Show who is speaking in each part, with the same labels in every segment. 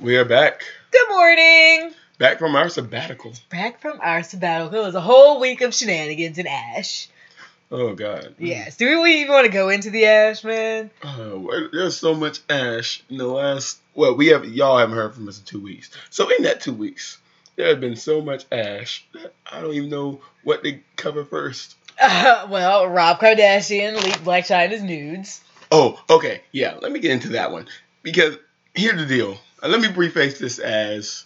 Speaker 1: We are back.
Speaker 2: Good morning.
Speaker 1: Back from our sabbatical.
Speaker 2: Back from our sabbatical. It was a whole week of shenanigans and Ash.
Speaker 1: Oh God.
Speaker 2: Yes. Do we even want to go into the Ash, man?
Speaker 1: Oh, there's so much ash in the last. Well, we have y'all haven't heard from us in two weeks. So in that two weeks, there has been so much ash that I don't even know what to cover first.
Speaker 2: Uh, well, Rob Kardashian leaked Blac Chyna's nudes.
Speaker 1: Oh, okay, yeah. Let me get into that one because here's the deal. Uh, let me preface this as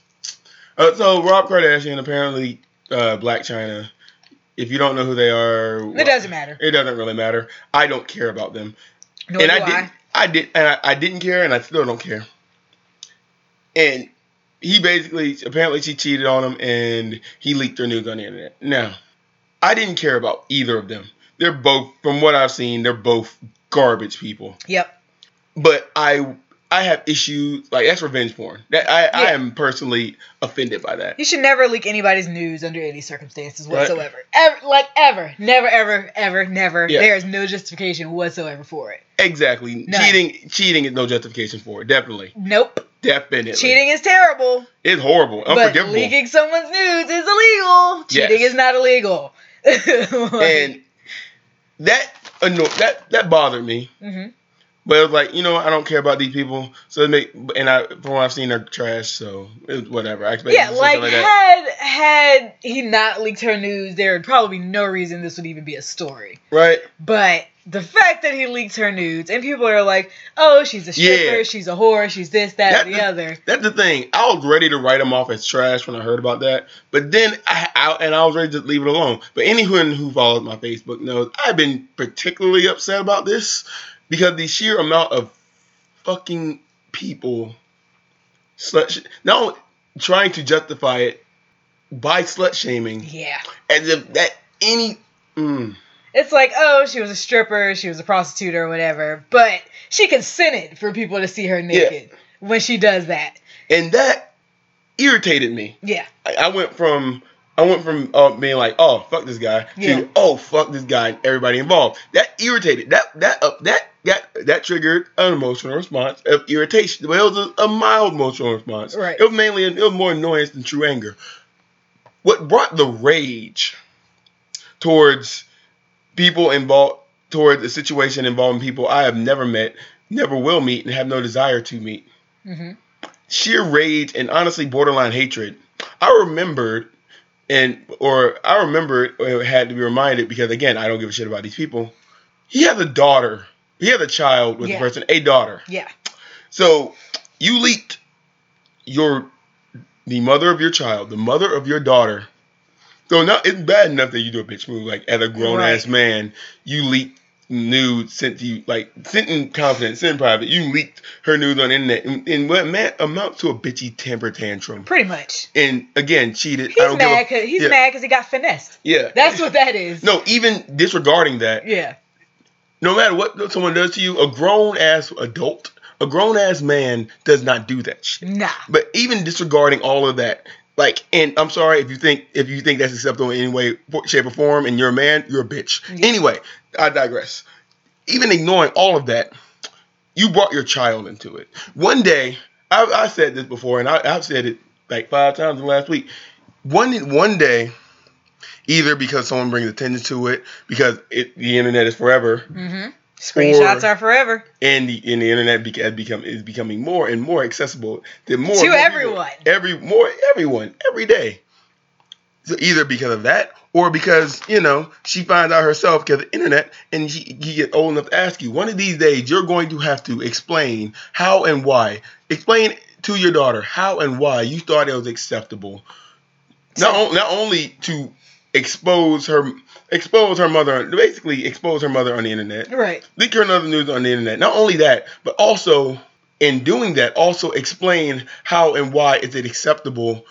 Speaker 1: uh, so Rob Kardashian apparently uh, Blac Chyna. If you don't know who they are,
Speaker 2: It doesn't matter.
Speaker 1: It doesn't really matter. I don't care about them.
Speaker 2: Nor
Speaker 1: and
Speaker 2: do
Speaker 1: I didn't. I did, and I, I didn't care, and I still don't care. And he basically, apparently, she cheated on him, and he leaked her nudes on the internet. Now, I didn't care about either of them. They're both, from what I've seen, they're both garbage people.
Speaker 2: Yep.
Speaker 1: But I, I have issues like that's revenge porn. That I, I am personally offended by that.
Speaker 2: You should never leak anybody's news under any circumstances
Speaker 1: Right.
Speaker 2: whatsoever. Ever, like ever, never, ever, ever, never.
Speaker 1: Yeah.
Speaker 2: There is no justification whatsoever for it.
Speaker 1: Exactly.
Speaker 2: None.
Speaker 1: Cheating, cheating is no justification for it. Definitely,
Speaker 2: Nope.
Speaker 1: definitely.
Speaker 2: Cheating is terrible,
Speaker 1: It's horrible, Unforgivable.
Speaker 2: but leaking someone's nudes is illegal. Cheating
Speaker 1: Yes.
Speaker 2: is not illegal.
Speaker 1: and that anno- that that bothered me.
Speaker 2: hmm
Speaker 1: But it was like, you know, I don't care about these people. So it make and I from what I've seen, they're trash. So it was whatever. I expect
Speaker 2: Yeah, like,
Speaker 1: like
Speaker 2: had had he not leaked her news, there would probably be no reason this would even be a story.
Speaker 1: Right?
Speaker 2: But the fact that he leaked her nudes and people are like, "Oh, she's a stripper,
Speaker 1: Yeah.
Speaker 2: she's a whore, she's this, that,
Speaker 1: That-
Speaker 2: and the other."
Speaker 1: That's the thing. I was ready to write him off as trash when I heard about that. But then I, I and I was ready to leave it alone. But anyone who follows my Facebook knows I've been particularly upset about this because the sheer amount of fucking people slut sh- not trying to justify it by slut shaming
Speaker 2: Yeah.
Speaker 1: as if that any mm,
Speaker 2: It's like, oh, she was a stripper, she was a prostitute or whatever, but she consented for people to see her naked when she does that.
Speaker 1: and that irritated me.
Speaker 2: Yeah.
Speaker 1: I, I went from I went from uh, being like, oh fuck this guy
Speaker 2: Yeah.
Speaker 1: to oh fuck this guy and everybody involved. That irritated. That that uh, that that that triggered an emotional response of irritation. Well, it was a, a mild emotional response.
Speaker 2: Right.
Speaker 1: It was mainly it was more annoyance than true anger. What brought the rage towards people involved towards a situation involving people I have never met, never will meet, and have no desire to meet
Speaker 2: hmm
Speaker 1: sheer rage and honestly borderline hatred. I remembered and or I remembered or had to be reminded because again I don't give a shit about these people. He has a daughter. He had a child with
Speaker 2: Yeah.
Speaker 1: the person, a daughter.
Speaker 2: Yeah.
Speaker 1: So you leaked your the mother of your child, the mother of your daughter. So now it's bad enough that you do a bitch move like as a grown ass man, you leaked nude sent to you like sent in confidence, sent in private. You leaked her nudes on the internet and, and what man amounts to a bitchy temper tantrum.
Speaker 2: Pretty much.
Speaker 1: And again, cheated. I
Speaker 2: He's
Speaker 1: don't
Speaker 2: mad cause he's
Speaker 1: yeah.
Speaker 2: mad because he got finessed.
Speaker 1: Yeah.
Speaker 2: That's what that is.
Speaker 1: No, even disregarding that,
Speaker 2: Yeah.
Speaker 1: No matter what someone does to you, a grown ass adult, a grown ass man does not do that shit.
Speaker 2: Nah.
Speaker 1: But even disregarding all of that, like, and I'm sorry if you think if you think that's acceptable in any way, shape, or form, and you're a man, you're a bitch.
Speaker 2: Yeah.
Speaker 1: Anyway, I digress. Even ignoring all of that, you brought your child into it. One day, I, I said this before, and I, I've said it like five times in the last week. One one day, either because someone brings attention to it, because it, the internet is forever,
Speaker 2: hmm Screenshots
Speaker 1: Or-
Speaker 2: are forever.
Speaker 1: and the and the internet beca- become is becoming more and more accessible to more
Speaker 2: To
Speaker 1: more people.
Speaker 2: everyone.
Speaker 1: every more everyone every day. So either because of that or because you know she finds out herself because the internet and she you get old enough to ask you. One of these days you're going to have to explain how and why. Explain to your daughter how and why you thought it was acceptable. Not, on- not only to expose her expose her mother basically expose her mother on the internet
Speaker 2: Right.
Speaker 1: leak her another news on the internet. Not only that, but also in doing that, also explain how and why is it acceptable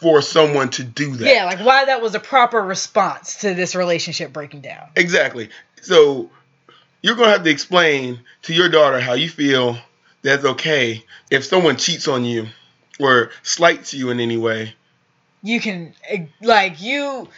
Speaker 1: for someone to do that.
Speaker 2: Yeah, like why that was a proper response to this relationship breaking down.
Speaker 1: Exactly. So you're gonna have to explain to your daughter how you feel that's okay if someone cheats on you or slights you in any way.
Speaker 2: You can eh, like you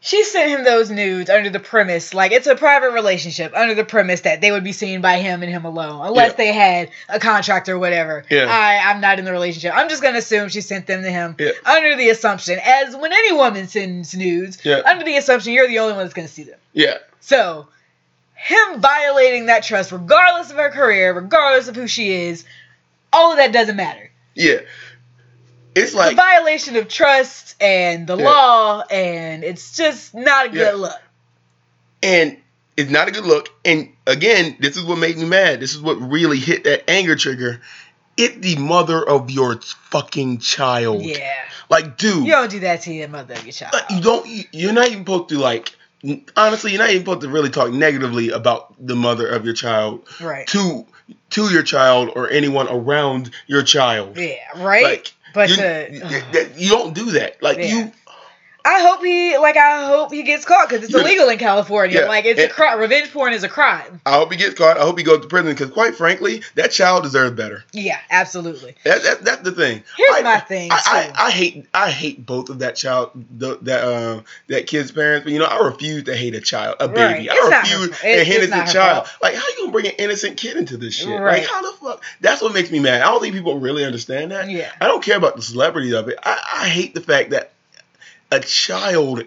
Speaker 2: she sent him those nudes under the premise, like it's a private relationship, under the premise that they would be seen by him and him alone, unless
Speaker 1: Yeah.
Speaker 2: they had a contract or whatever.
Speaker 1: Yeah.
Speaker 2: I, I'm not in the relationship. I'm just gonna assume she sent them to him
Speaker 1: Yeah.
Speaker 2: under the assumption, as when any woman sends nudes,
Speaker 1: Yeah.
Speaker 2: under the assumption you're the only one that's gonna see them.
Speaker 1: Yeah.
Speaker 2: So, him violating that trust, regardless of her career, regardless of who she is, all of that doesn't matter.
Speaker 1: Yeah. It's
Speaker 2: the
Speaker 1: like
Speaker 2: violation of trust and the
Speaker 1: Yeah.
Speaker 2: law, and it's just not a good
Speaker 1: Yeah.
Speaker 2: look.
Speaker 1: and it's not a good look. And again, this is what made me mad. This is what really hit that anger trigger. It the mother of your fucking child.
Speaker 2: Yeah.
Speaker 1: Like, dude,
Speaker 2: You don't do that to your mother of your uh, child.
Speaker 1: like, you don't. you- You're not even supposed to like. Honestly, you're not even supposed to really talk negatively about the mother of your child
Speaker 2: right.
Speaker 1: to to your child or anyone around your child.
Speaker 2: Yeah, right?
Speaker 1: Like,
Speaker 2: but
Speaker 1: you,
Speaker 2: to,
Speaker 1: you- uh-huh. you don't do that. Like
Speaker 2: Yeah.
Speaker 1: you,
Speaker 2: I hope he like I hope he gets caught because it's illegal in California.
Speaker 1: Yeah.
Speaker 2: Like it's a crime. Revenge porn is a crime.
Speaker 1: I hope he gets caught. I hope he goes to prison because, quite frankly, that child deserves better.
Speaker 2: Yeah, absolutely.
Speaker 1: That, that that's the thing.
Speaker 2: Here's
Speaker 1: I,
Speaker 2: my thing,
Speaker 1: I, I. I hate I hate both of that child the, that um that kid's parents. But you know I refuse to hate a child a baby.
Speaker 2: Right.
Speaker 1: I
Speaker 2: It's not
Speaker 1: refuse hate
Speaker 2: it's
Speaker 1: an
Speaker 2: not
Speaker 1: innocent child.
Speaker 2: fault.
Speaker 1: Like how you gonna bring an innocent kid into this shit?
Speaker 2: Right.
Speaker 1: Like how the fuck? That's what makes me mad. I don't think people really understand that.
Speaker 2: Yeah.
Speaker 1: I don't care about the celebrity of it. I, I hate the fact that a child.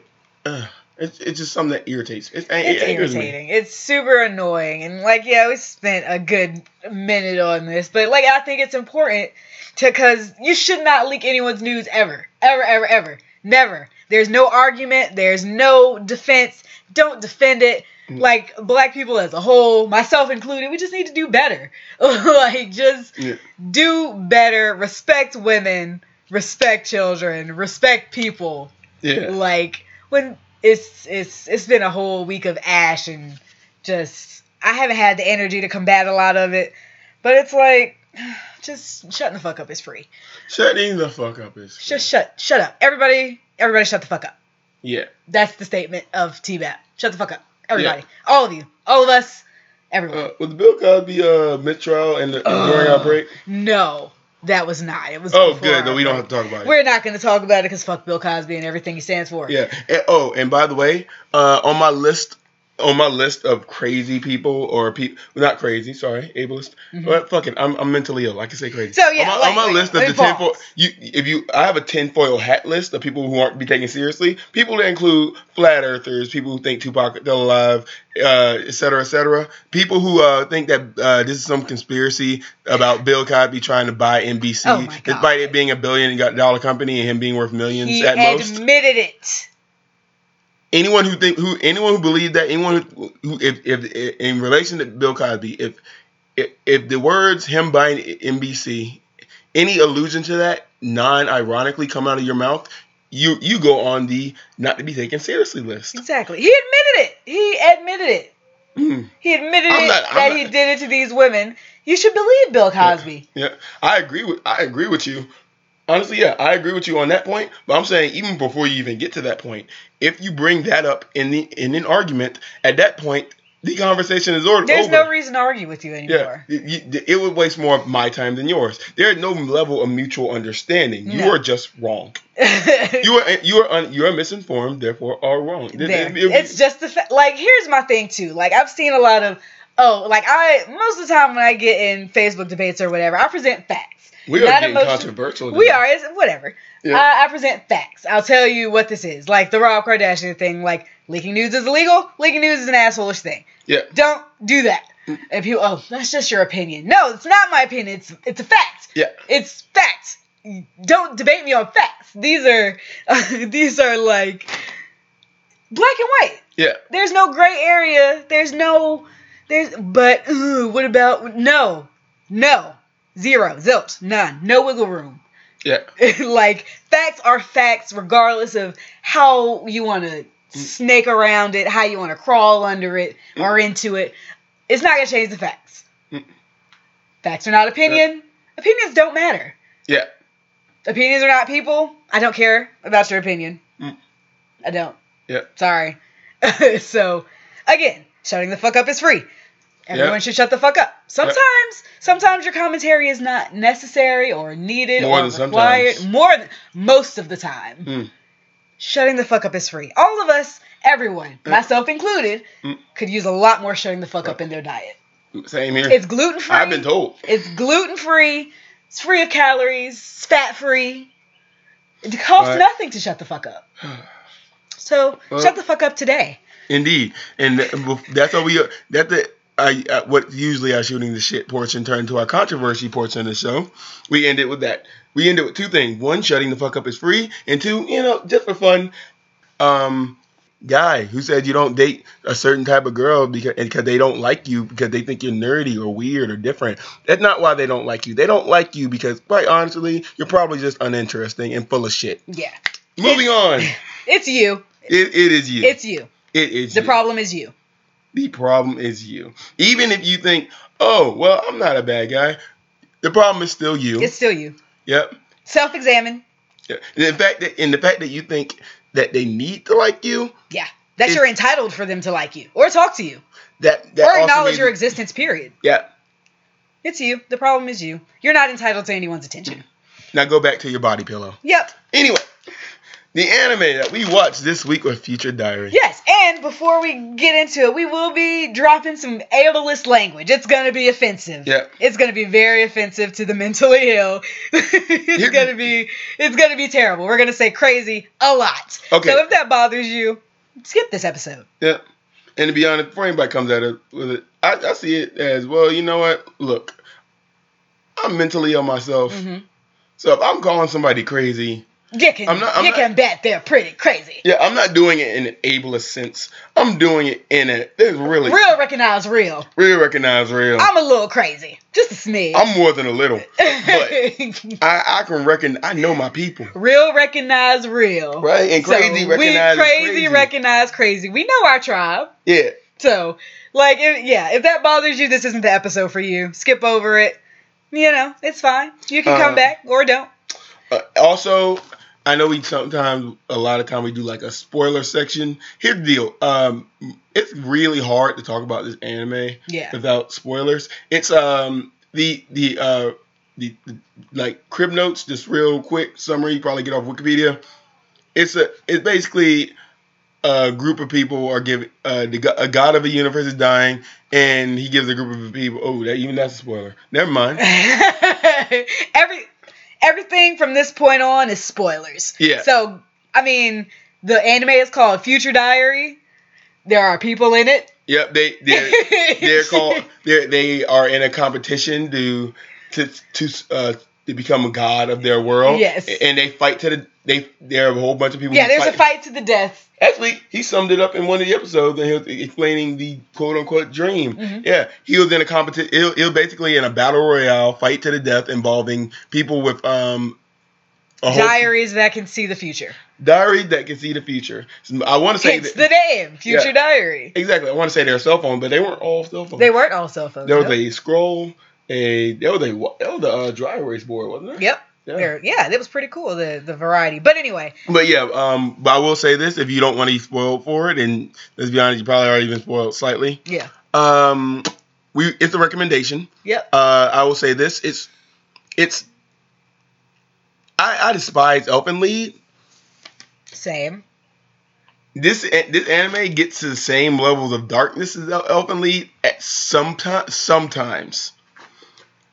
Speaker 1: Uh, it's, it's just something that irritates. It's,
Speaker 2: It's
Speaker 1: it angers me.
Speaker 2: irritating. It's super annoying. And like, yeah, we spent a good minute on this, but like, I think it's important to because you should not leak anyone's news ever, ever, ever, ever, never. There's no argument. There's no defense. Don't defend it.
Speaker 1: Mm.
Speaker 2: Like black people as a whole, myself included, we just need to do better. like, just
Speaker 1: Yeah.
Speaker 2: do better. Respect women. Respect children. Respect people
Speaker 1: Yeah.
Speaker 2: like when it's it's it's been a whole week of ash and just I haven't had the energy to combat a lot of it, but it's like just shutting the fuck up is free.
Speaker 1: Shutting the fuck up is.
Speaker 2: Just shut shut up. Everybody everybody shut the fuck up.
Speaker 1: Yeah.
Speaker 2: That's the statement of TBAP. Shut the fuck up. Everybody. All of you. All of us. Everyone.
Speaker 1: Uh, was the Bill Cosby uh, mistrial and the during
Speaker 2: Ugh.
Speaker 1: outbreak?
Speaker 2: no. That was not. It was
Speaker 1: Oh,
Speaker 2: before
Speaker 1: good. No, we don't have to talk about it.
Speaker 2: We're not going to talk about it because fuck Bill Cosby and everything he stands for.
Speaker 1: Yeah. And, oh, and by the way, uh, on my list, on my list of crazy people or people, not crazy, sorry, ableist,
Speaker 2: Mhm.
Speaker 1: but fucking, I'm, I'm mentally ill. I can say crazy.
Speaker 2: So, yeah,
Speaker 1: on my,
Speaker 2: like-
Speaker 1: on my
Speaker 2: like,
Speaker 1: list of the tinfoil, you if you, I have a tinfoil hat list of people who aren't be taken seriously. People that include flat earthers, people who think Tupac is still alive, uh, et cetera, et cetera. People who uh, think that uh, this is some conspiracy about Bill Cosby trying to buy NBC,
Speaker 2: Oh,
Speaker 1: despite it being a billion dollar company and him being worth millions
Speaker 2: He
Speaker 1: at most
Speaker 2: admitted it.
Speaker 1: Anyone who think who anyone who believes that anyone who, who if, if if in relation to Bill Cosby if if, if the words him buying NBC any allusion to that non-ironically come out of your mouth you you go on the not to be taken seriously list
Speaker 2: Exactly. He admitted it. He admitted it.
Speaker 1: Mm.
Speaker 2: He admitted it that
Speaker 1: not-
Speaker 2: he did it to these women. You should believe Bill Cosby.
Speaker 1: yeah I agree with I agree with you honestly yeah I agree with you on that point but I'm saying even before you even get to that point if you bring that up in the in an argument at that point the conversation is already
Speaker 2: There's no reason to argue with you
Speaker 1: Yeah,
Speaker 2: anymore.
Speaker 1: it, it would waste more of my time than yours. There is no level of mutual understanding. You
Speaker 2: No.
Speaker 1: are just wrong. You are you are un, you are misinformed, therefore are wrong.
Speaker 2: There.
Speaker 1: it- it-
Speaker 2: it's just the fa- like. Here's my thing too. Like I've seen a lot of oh, like I most of the time when I get in Facebook debates or whatever, I present facts.
Speaker 1: we are
Speaker 2: not
Speaker 1: getting
Speaker 2: emotion-
Speaker 1: controversial.
Speaker 2: We are. It's whatever.
Speaker 1: Yeah.
Speaker 2: I, I present facts. I'll tell you what this is. Like the Rob Kardashian thing. Like leaking news is illegal. Leaking news is an assholeish thing.
Speaker 1: Yeah.
Speaker 2: Don't do that.
Speaker 1: Mm.
Speaker 2: And people, oh, that's just your opinion. No, it's not my opinion. It's it's a fact.
Speaker 1: Yeah.
Speaker 2: It's facts. Don't debate me on facts. These are these are like black and white.
Speaker 1: Yeah.
Speaker 2: There's no gray area. There's no there's but uh, what about no. No. Zero. Zilch. None. No wiggle room.
Speaker 1: Yeah.
Speaker 2: like facts are facts regardless of how you want to snake around it, how you want to crawl under it or into it. It's not going to change the facts.
Speaker 1: Mm.
Speaker 2: Facts are not opinion. Opinions don't matter.
Speaker 1: Yeah.
Speaker 2: Opinions are not people. I don't care about your opinion.
Speaker 1: Mm.
Speaker 2: I don't.
Speaker 1: Yeah.
Speaker 2: Sorry. so, again, shutting the fuck up is free. Everyone
Speaker 1: Yeah.
Speaker 2: should shut the fuck up. Sometimes, sometimes your commentary is not necessary or needed
Speaker 1: More
Speaker 2: or
Speaker 1: than
Speaker 2: required.
Speaker 1: sometimes.
Speaker 2: More than most of the time.
Speaker 1: Mm.
Speaker 2: shutting the fuck up is free. All of us, everyone,
Speaker 1: Uh,
Speaker 2: myself included,
Speaker 1: mm.
Speaker 2: could use a lot more shutting the fuck up in their diet.
Speaker 1: Same here.
Speaker 2: It's gluten free.
Speaker 1: I've been told.
Speaker 2: It's gluten free. It's free of calories. It's fat free. It costs
Speaker 1: Right.
Speaker 2: nothing to shut the fuck up. So
Speaker 1: Well-
Speaker 2: shut the fuck up today.
Speaker 1: Indeed, and that's what we. That's the. I, uh, what usually our shooting the shit portion turned to our controversy portion of the show. We ended with that. We ended with two things. One, shutting the fuck up is free, and two, you know, just for fun. Um, guy who said you don't date a certain type of girl because because they don't like you because they think you're nerdy or weird or different. That's not why they don't like you. They don't like you because, quite honestly, you're probably just uninteresting and full of shit.
Speaker 2: Yeah.
Speaker 1: Moving on.
Speaker 2: It's you.
Speaker 1: It, it is you.
Speaker 2: It's you.
Speaker 1: it is
Speaker 2: The
Speaker 1: you.
Speaker 2: problem is you.
Speaker 1: The problem is you. Even if you think, oh, well, I'm not a bad guy, the problem is still you.
Speaker 2: It's still you.
Speaker 1: yep.
Speaker 2: Self examine.
Speaker 1: Yeah. And the fact that, and the fact that you think that they need to like you,
Speaker 2: Yeah. That you're entitled for them to like you or talk to you
Speaker 1: that that
Speaker 2: or acknowledge your existence, period.
Speaker 1: Yeah.
Speaker 2: It's you. The problem is you. You're not entitled to anyone's attention.
Speaker 1: Now go back to your body pillow.
Speaker 2: Yep.
Speaker 1: Anyway, the anime that we watched this week was Future Diary.
Speaker 2: Yes, and before we get into it, we will be dropping some ableist language. It's gonna be offensive.
Speaker 1: Yeah.
Speaker 2: It's gonna be very offensive to the mentally ill. it's
Speaker 1: Here-
Speaker 2: gonna be it's gonna be terrible. We're gonna say crazy a lot.
Speaker 1: Okay.
Speaker 2: So if that bothers you, skip this episode.
Speaker 1: Yeah. And to be honest, before anybody comes at it with it, I, I see it as well. You know what? Look, I'm mentally ill myself,
Speaker 2: Mm-hmm.
Speaker 1: so if I'm calling somebody crazy,
Speaker 2: You can
Speaker 1: I'm not- I'm
Speaker 2: you
Speaker 1: not-
Speaker 2: can bet they're pretty crazy.
Speaker 1: Yeah, I'm not doing it in an ableist sense. I'm doing it in a there's really
Speaker 2: Real recognize real.
Speaker 1: real recognize real. I'm,
Speaker 2: I'm a little crazy, just a smidge.
Speaker 1: I'm more than a little, but I I can reckon I know my people,
Speaker 2: real recognize real.
Speaker 1: right? And crazy
Speaker 2: so
Speaker 1: recognize
Speaker 2: we crazy,
Speaker 1: crazy.
Speaker 2: recognize crazy. We know our tribe.
Speaker 1: yeah,
Speaker 2: So, like, if, yeah, if that bothers you, this isn't the episode for you. Skip over it. You know, it's fine. You can come
Speaker 1: Uh,
Speaker 2: back or don't.
Speaker 1: Uh, also, I know we sometimes, a lot of time, we do like a spoiler section. Here's the deal: um, it's really hard to talk about this anime
Speaker 2: Yeah.
Speaker 1: without spoilers. It's um the the uh the, the like crib notes, just real quick summary. You probably get off Wikipedia. It's a it's basically a group of people are giving uh the a god of a universe is dying, and he gives a group of people. Oh, that even that's a spoiler. Never mind.
Speaker 2: Every everything from this point on is spoilers.
Speaker 1: Yeah.
Speaker 2: So, I mean, the anime is called Future Diary. There are people in it.
Speaker 1: Yep, they they're they're called they they are in a competition to to to uh to become a god of their world.
Speaker 2: Yes.
Speaker 1: and they fight to the they there are a whole bunch of people.
Speaker 2: Yeah, there's a fight to the death.
Speaker 1: Actually, he summed it up in one of the episodes, and he was explaining the quote unquote dream.
Speaker 2: Mhm.
Speaker 1: Yeah, he was in a competition. It, it was basically in a battle royale fight to the death involving people with um. A whole
Speaker 2: Diaries that can see the future.
Speaker 1: diary that can see the future. I want to say
Speaker 2: It's
Speaker 1: that,
Speaker 2: the name, Future
Speaker 1: Yeah.
Speaker 2: Diary.
Speaker 1: exactly. I want to say their cell phone, but they weren't all cell phones.
Speaker 2: They weren't all cell phones.
Speaker 1: There was
Speaker 2: nope.
Speaker 1: a scroll, a there was a that was a uh, dry erase board, wasn't it?
Speaker 2: Yep.
Speaker 1: Yeah.
Speaker 2: Yeah, that was pretty cool. The the variety. But anyway,
Speaker 1: But yeah, um, but I will say this: if you don't want to be spoiled for it, and let's be honest, you probably already been spoiled slightly.
Speaker 2: yeah.
Speaker 1: Um, we it's a recommendation.
Speaker 2: Yep.
Speaker 1: Uh, I will say this: it's it's. I, I despise Elfen Lied.
Speaker 2: Same.
Speaker 1: This this anime gets to the same levels of darkness as El- Elfen Lied at sometimes sometimes,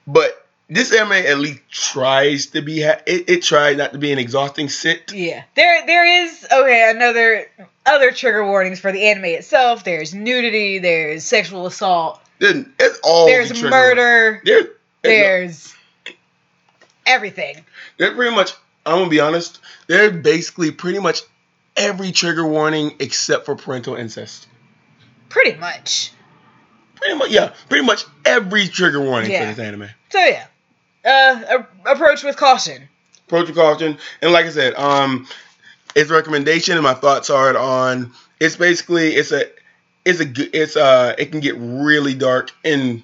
Speaker 1: but this anime at least tries to be ha- it, it tries not to be an exhausting sit.
Speaker 2: Yeah. There there is okay, another other trigger warnings for the anime itself. There's nudity, there's sexual assault,
Speaker 1: Then It's all
Speaker 2: there's
Speaker 1: the
Speaker 2: murder,
Speaker 1: There, there's,
Speaker 2: there's everything.
Speaker 1: they're pretty much. I'm gonna be honest. They're basically pretty much every trigger warning except for parental incest.
Speaker 2: Pretty much.
Speaker 1: Pretty much, yeah. Pretty much every trigger warning
Speaker 2: Yeah.
Speaker 1: for this anime.
Speaker 2: So yeah. Uh a- approach with caution.
Speaker 1: Approach with caution, and like I said, um, it's a recommendation, and my thoughts are on. It's basically it's a it's a it's uh it can get really dark and.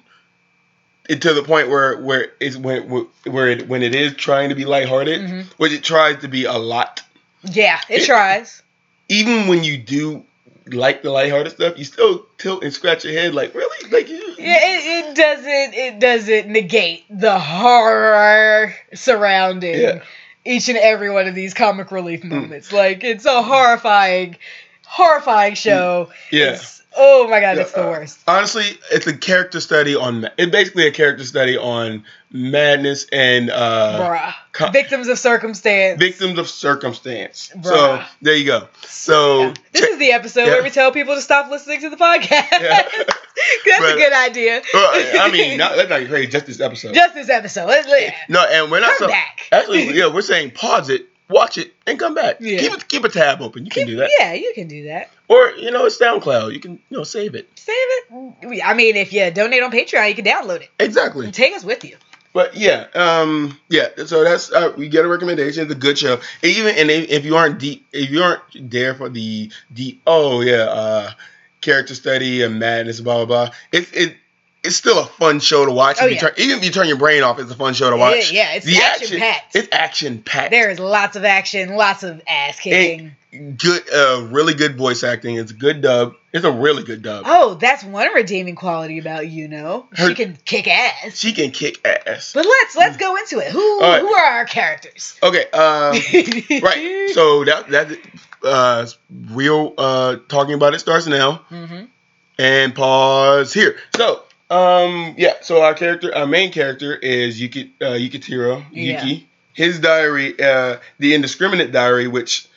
Speaker 1: it- To the point where where it's when where it when it is trying to be lighthearted,
Speaker 2: Mhm.
Speaker 1: which it tries to be a lot.
Speaker 2: Yeah, it
Speaker 1: It-
Speaker 2: tries.
Speaker 1: even when you do like the lighthearted stuff, you still tilt and scratch your head like, really? Like you
Speaker 2: Yeah, it, it doesn't it doesn't negate the horror surrounding
Speaker 1: Yeah.
Speaker 2: each and every one of these comic relief mm. moments. Like it's a horrifying, horrifying show.
Speaker 1: Yeah.
Speaker 2: It's, oh my god,
Speaker 1: Yeah,
Speaker 2: it's the
Speaker 1: uh,
Speaker 2: worst.
Speaker 1: Honestly, it's a character study on. It's basically a character study on madness and uh,
Speaker 2: Bruh.
Speaker 1: co-
Speaker 2: Victims of circumstance.
Speaker 1: victims of circumstance. So there you go. So
Speaker 2: Yeah. This is the episode
Speaker 1: yeah.
Speaker 2: where we tell people to stop listening to the podcast. That's
Speaker 1: But-
Speaker 2: a good idea.
Speaker 1: I mean, not, that's not crazy. Just this episode.
Speaker 2: just this episode. Let's let
Speaker 1: no, and we're not so.
Speaker 2: back.
Speaker 1: Actually, yeah, we're saying pause it, watch it, and come back.
Speaker 2: Yeah.
Speaker 1: Keep it, keep a tab open. You can do that.
Speaker 2: Yeah, you can do that.
Speaker 1: Or you know, it's SoundCloud. You can you know save it.
Speaker 2: Save it. I mean, if you donate on Patreon, you can download it
Speaker 1: Exactly.
Speaker 2: and take us with you.
Speaker 1: But yeah, um, yeah. So that's uh, we get a recommendation. It's a good show. And even and if you aren't deep, if you aren't there for the deep, oh yeah, uh, character study and madness, blah blah blah. It's it. It's still a fun show to watch.
Speaker 2: Oh, yeah.
Speaker 1: turn, even if you turn your brain off, it's a fun show to watch.
Speaker 2: Yeah, yeah, it's
Speaker 1: the
Speaker 2: action-packed.
Speaker 1: It's action packed.
Speaker 2: There is lots of action, lots of ass kicking.
Speaker 1: good, uh, really good voice acting. It's a good dub. It's a really good dub.
Speaker 2: Oh, that's one redeeming quality about you know. She can kick ass.
Speaker 1: She can kick ass.
Speaker 2: But let's let's go into it. Who
Speaker 1: right.
Speaker 2: who are our characters?
Speaker 1: Okay, uh, right. So that that uh, real uh, talking about it starts now.
Speaker 2: Mm-hmm.
Speaker 1: and pause here. So, um, yeah. So our character, our main character is Yuki, uh, Yukiteru
Speaker 2: Yeah.
Speaker 1: Yuki. His diary, uh, the indiscriminate diary, which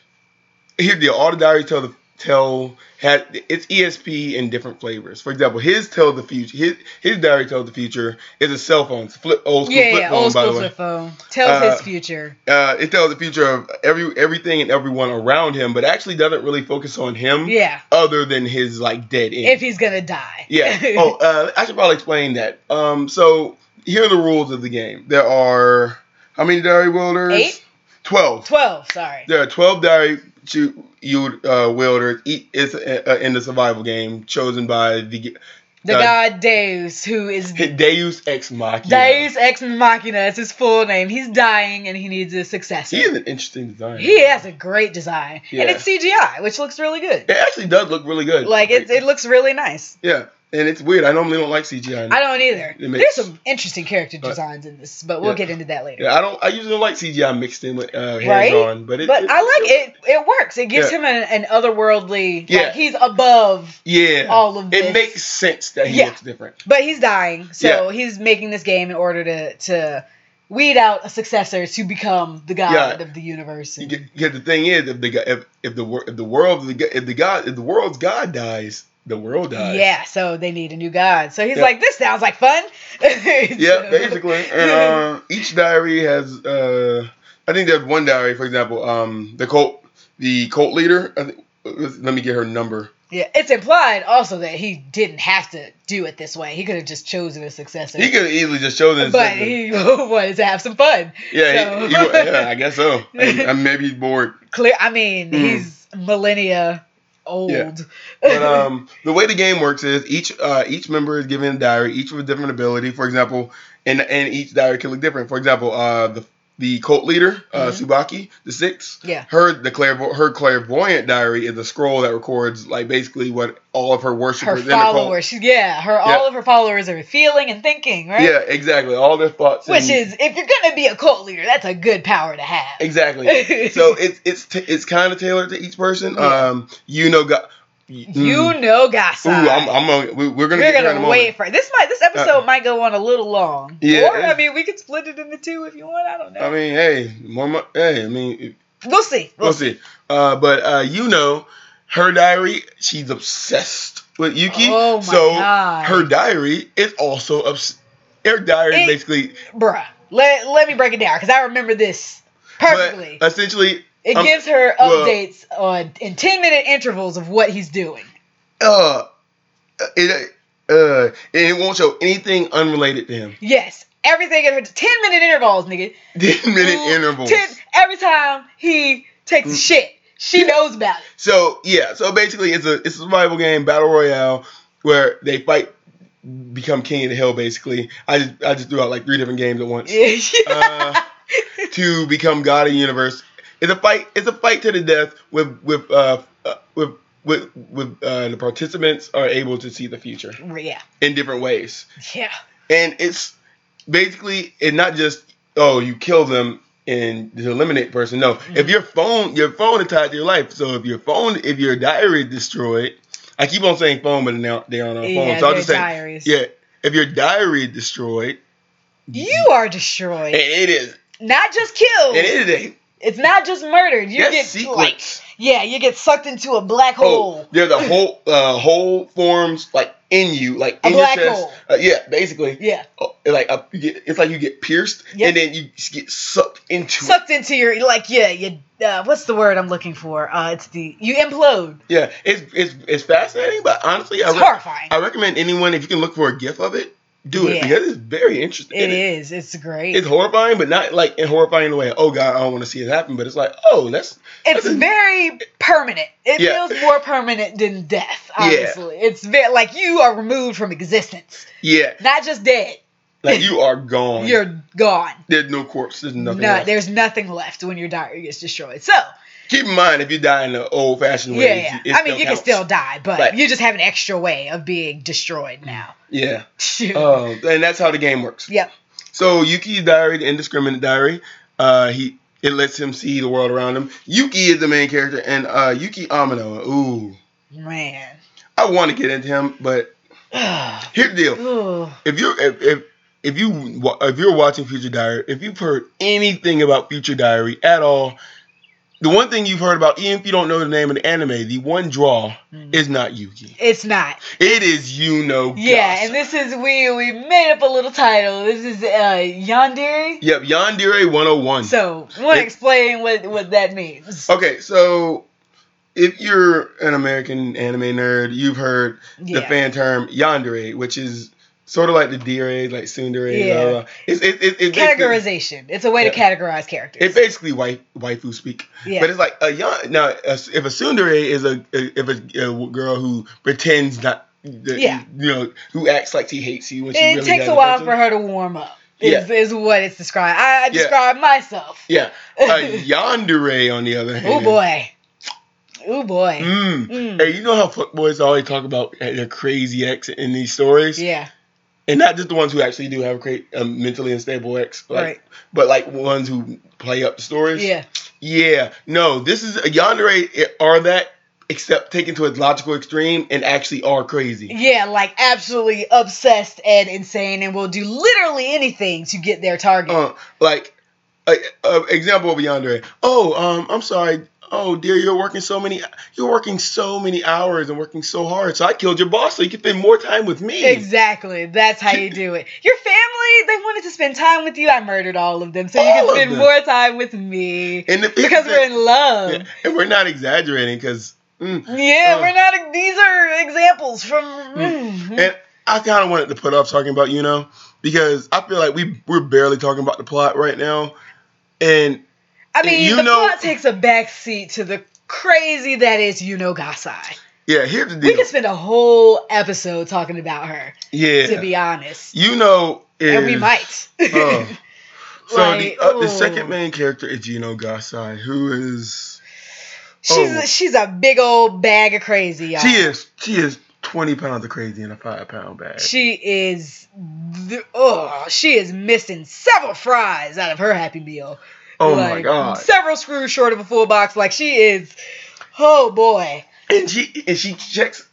Speaker 1: here the all the diaries tell the tell had it's ESP in different flavors. For example, his tell the future. His his diary tells the future is a cell phone, it's a flip old school
Speaker 2: Yeah,
Speaker 1: flip
Speaker 2: yeah,
Speaker 1: phone,
Speaker 2: old
Speaker 1: by
Speaker 2: school
Speaker 1: the way.
Speaker 2: flip phone tells
Speaker 1: Uh,
Speaker 2: his future.
Speaker 1: Uh, it tells the future of every everything and everyone around him, but actually doesn't really focus on him
Speaker 2: Yeah,
Speaker 1: other than his like dead end.
Speaker 2: if he's gonna die.
Speaker 1: Yeah. Oh, uh, I should probably explain that. Um, so here are the rules of the game. There are how many diary wielders?
Speaker 2: Eight?
Speaker 1: Twelve.
Speaker 2: twelve. Sorry.
Speaker 1: There are twelve diary you uh, wielders. Each is uh, in the survival game chosen by the
Speaker 2: The
Speaker 1: uh,
Speaker 2: god Deus, who is
Speaker 1: Deus Ex Machina.
Speaker 2: Deus Ex Machina. It's his full name. He's dying and he needs a successor.
Speaker 1: He is an interesting design.
Speaker 2: He has a great design, and it's CGI, which looks really good.
Speaker 1: It actually does look really good.
Speaker 2: Like it, it looks really nice.
Speaker 1: Yeah, and it's weird. I normally don't like CGI.
Speaker 2: I don't either.
Speaker 1: It
Speaker 2: There's some interesting character
Speaker 1: But-
Speaker 2: designs in this, but we'll
Speaker 1: Yeah.
Speaker 2: get into that later.
Speaker 1: Yeah, I don't. I usually don't like CGI mixed in with uh, hands
Speaker 2: Right?
Speaker 1: on, but it,
Speaker 2: But
Speaker 1: it-
Speaker 2: I like it. It works. It gives
Speaker 1: Yeah.
Speaker 2: him an, an otherworldly.
Speaker 1: Yeah.
Speaker 2: Like he's above
Speaker 1: Yeah,
Speaker 2: all of this.
Speaker 1: it makes sense that he
Speaker 2: Yeah.
Speaker 1: looks different.
Speaker 2: But he's dying, so
Speaker 1: Yeah.
Speaker 2: he's making this game in order to to weed out a successor to become the god
Speaker 1: Yeah.
Speaker 2: of the universe. and-
Speaker 1: Because the thing is, if the if, if the if the world if the, if the god if the world's god dies, the world dies.
Speaker 2: yeah, so they need a new god. So he's
Speaker 1: Yeah.
Speaker 2: like, "This sounds like fun."
Speaker 1: Yeah, basically. And um, each diary has uh, I think there's one diary, for example, um, the cult the cult leader. Think, let me get her number.
Speaker 2: Yeah, it's implied also that he didn't have to do it this way. He could have just chosen a successor.
Speaker 1: He could have easily just chosen.
Speaker 2: but he wanted to have some fun.
Speaker 1: yeah,
Speaker 2: so-
Speaker 1: he, he, yeah, I guess so. I, I, maybe he's bored.
Speaker 2: Clear. I mean,
Speaker 1: Mm.
Speaker 2: he's millennia old.
Speaker 1: Yeah. But um, the way the game works is each uh, each member is given a diary, each with a different ability. For example, and and each diary can look different. For example, uh, the the cult leader, uh,
Speaker 2: Mhm.
Speaker 1: Tsubaki, the sixth.
Speaker 2: Yeah.
Speaker 1: Her the clairvo- her clairvoyant diary is a scroll that records like basically what all of her
Speaker 2: her
Speaker 1: worshippers cult.
Speaker 2: followers. Yeah, her
Speaker 1: Yeah.
Speaker 2: all of her followers are feeling and thinking, right?
Speaker 1: Yeah, exactly. All their thoughts.
Speaker 2: Which
Speaker 1: and-
Speaker 2: is, if you're gonna be a cult leader, that's a good power to have.
Speaker 1: exactly. so it's it's t- it's kind of tailored to each person.
Speaker 2: Yeah.
Speaker 1: Um, you know, got.
Speaker 2: You know, Gasai.
Speaker 1: Ooh, I'm, I'm we- we're gonna
Speaker 2: We're gonna wait for it. this. Might this episode might go on a little long.
Speaker 1: Yeah.
Speaker 2: Or I mean, we could split it into two if you want. I don't know.
Speaker 1: I mean, hey, more, mo- hey, I mean,
Speaker 2: we'll see. We'll,
Speaker 1: we'll see. Uh, but uh, Yuno, her diary, she's obsessed with Yuki.
Speaker 2: Oh my
Speaker 1: so
Speaker 2: God.
Speaker 1: her diary is also obs- her diary is
Speaker 2: It-
Speaker 1: basically
Speaker 2: Bruh, let let me break it down because I remember this perfectly.
Speaker 1: But essentially,
Speaker 2: it
Speaker 1: um,
Speaker 2: gives her
Speaker 1: well-
Speaker 2: updates on in ten minute intervals of what he's doing.
Speaker 1: uh, it uh, and it won't show anything unrelated to him.
Speaker 2: Yes, everything in her ten minute intervals, nigga.
Speaker 1: Ten minute
Speaker 2: Ooh,
Speaker 1: intervals.
Speaker 2: 10 every time he takes a
Speaker 1: Mm.
Speaker 2: shit, she
Speaker 1: Yeah.
Speaker 2: knows about it.
Speaker 1: So yeah, so basically, it's a it's a survival game, battle royale, where they fight, become king of the hill. Basically, I just I just threw out like three different games at once. Uh, to become god of the universe. It's a fight. It's a fight to the death. With with uh, uh with with with uh, the participants are able to see the future
Speaker 2: yeah,
Speaker 1: in different ways,
Speaker 2: yeah.
Speaker 1: and it's basically it's not just oh you kill them and eliminate person. No, if your phone, your phone is tied to your life. So if your phone, if your diary is destroyed, I keep on saying phone, but now they're on our phone.
Speaker 2: Yeah,
Speaker 1: so I'll just say,
Speaker 2: diaries.
Speaker 1: yeah, if your diary is destroyed,
Speaker 2: You are destroyed.
Speaker 1: and it is,
Speaker 2: not just killed.
Speaker 1: and it is a
Speaker 2: It's not just murdered. You get
Speaker 1: sequence.
Speaker 2: like yeah, you get sucked into a black
Speaker 1: Oh,
Speaker 2: hole.
Speaker 1: there's a whole uh, hole forms like in you, like
Speaker 2: A
Speaker 1: in
Speaker 2: black
Speaker 1: your chest.
Speaker 2: hole.
Speaker 1: Uh, yeah, basically.
Speaker 2: Yeah,
Speaker 1: Oh, like uh, you get, it's like you get pierced,
Speaker 2: Yep.
Speaker 1: and then you get sucked into it.
Speaker 2: sucked into your like yeah, you uh, what's the word I'm looking for? Uh, it's the you implode.
Speaker 1: Yeah, it's it's it's fascinating, but honestly, I,
Speaker 2: It's
Speaker 1: re-
Speaker 2: horrifying.
Speaker 1: I recommend anyone if you can look for a gif of it, do it
Speaker 2: Yeah.
Speaker 1: because it's very interesting.
Speaker 2: It
Speaker 1: And.
Speaker 2: It's great.
Speaker 1: It's horrifying, but not like in horrifying in the way. Oh God, I don't want to see it happen. But it's like, oh, that's
Speaker 2: It's
Speaker 1: that's a-
Speaker 2: very permanent. It
Speaker 1: Yeah.
Speaker 2: feels more permanent than death.
Speaker 1: Yeah.
Speaker 2: It's very like you are removed from existence,
Speaker 1: yeah,
Speaker 2: not just dead.
Speaker 1: like you are gone.
Speaker 2: You're gone.
Speaker 1: there's no corpse. There's nothing.
Speaker 2: No,
Speaker 1: left.
Speaker 2: there's nothing left when your diary gets destroyed. So
Speaker 1: Keep in mind if you die in the old fashioned way.
Speaker 2: yeah, yeah. I mean, you can still die, but
Speaker 1: Right.
Speaker 2: you just have an extra way of being destroyed now.
Speaker 1: Yeah. Oh, and that's how the game works.
Speaker 2: yep.
Speaker 1: So Yuki's diary, the indiscriminate diary, uh, he it lets him see the world around him. Yuki is the main character, and uh, Yuki Amano. Ooh,
Speaker 2: Man.
Speaker 1: I want to get into him, but here's the deal:
Speaker 2: Ooh.
Speaker 1: if you're if, if if you if you're watching Future Diary, if you've heard anything about Future Diary at all, the one thing you've heard about, even if you don't know the name of the anime, the one draw
Speaker 2: Mhm.
Speaker 1: is not Yuki.
Speaker 2: It's not.
Speaker 1: It is Yuno.
Speaker 2: Yeah, and this is we we made up a little title. This is uh Yandere.
Speaker 1: Yep, Yandere 101.
Speaker 2: So, want to explain what what that means?
Speaker 1: Okay, so if you're an American anime nerd, you've heard the fan term yandere, which is sort of like the dire, like tsundere.
Speaker 2: Yeah.
Speaker 1: blah, blah. It's it, it, it
Speaker 2: Categorization. It's a way to categorize characters.
Speaker 1: it's basically white waifu speak,
Speaker 2: yeah.
Speaker 1: but it's like a yan. Now, if a tsundere is a if a, a girl who pretends not, that,
Speaker 2: Yeah.
Speaker 1: you know, who acts like she hates you when she
Speaker 2: it
Speaker 1: really
Speaker 2: takes a while for her to warm up. Is,
Speaker 1: Yeah.
Speaker 2: is what it's described. I, I
Speaker 1: Yeah.
Speaker 2: describe myself.
Speaker 1: Yeah, a yandere on the other hand.
Speaker 2: Oh boy. Oh boy.
Speaker 1: Mm.
Speaker 2: Mm.
Speaker 1: Hey, you know how fuckboys always talk about their crazy ex in these stories?
Speaker 2: Yeah.
Speaker 1: And not just the ones who actually do have a great um, mentally unstable ex, like,
Speaker 2: Right.
Speaker 1: but like ones who play up the stories.
Speaker 2: Yeah.
Speaker 1: yeah. No, this is a yandere are that, except taken to a logical extreme and actually are crazy.
Speaker 2: Yeah, like absolutely obsessed and insane and will do literally anything to get their target.
Speaker 1: Uh, like, a, example of yandere. Oh, um, I'm sorry. Oh dear, you're working so many. You're working so many hours and working so hard. So I killed your boss so you can spend more time with me.
Speaker 2: Exactly. That's how you do it. Your family, they wanted to spend time with you. I murdered all of them so you
Speaker 1: All
Speaker 2: can
Speaker 1: of
Speaker 2: spend more time with me.
Speaker 1: And the,
Speaker 2: Because we're in love.
Speaker 1: Yeah, and we're not exaggerating because. Mm,
Speaker 2: Yeah,
Speaker 1: Oh.
Speaker 2: we're not. These are examples from. mm.
Speaker 1: And I kind of wanted to put off talking about Yuno because I feel like we we're barely talking about the plot right now, and
Speaker 2: I mean,
Speaker 1: you
Speaker 2: the
Speaker 1: know-
Speaker 2: plot takes a backseat to the crazy that is Yuno Gasai.
Speaker 1: yeah, here's the deal.
Speaker 2: We could spend a whole episode talking about her,
Speaker 1: yeah,
Speaker 2: to be honest.
Speaker 1: you know, is,
Speaker 2: and we might.
Speaker 1: Oh. So
Speaker 2: Like,
Speaker 1: the, uh, the second main character is Yuno Gasai, who is
Speaker 2: she's
Speaker 1: oh.
Speaker 2: a, she's a big old bag of crazy, y'all.
Speaker 1: she is she is twenty pounds of crazy in a five pound bag.
Speaker 2: She is. The, oh, she is missing several fries out of her Happy Meal.
Speaker 1: Oh my god!
Speaker 2: Several screws short of a full box. Like she is. Oh boy.
Speaker 1: And she and she checks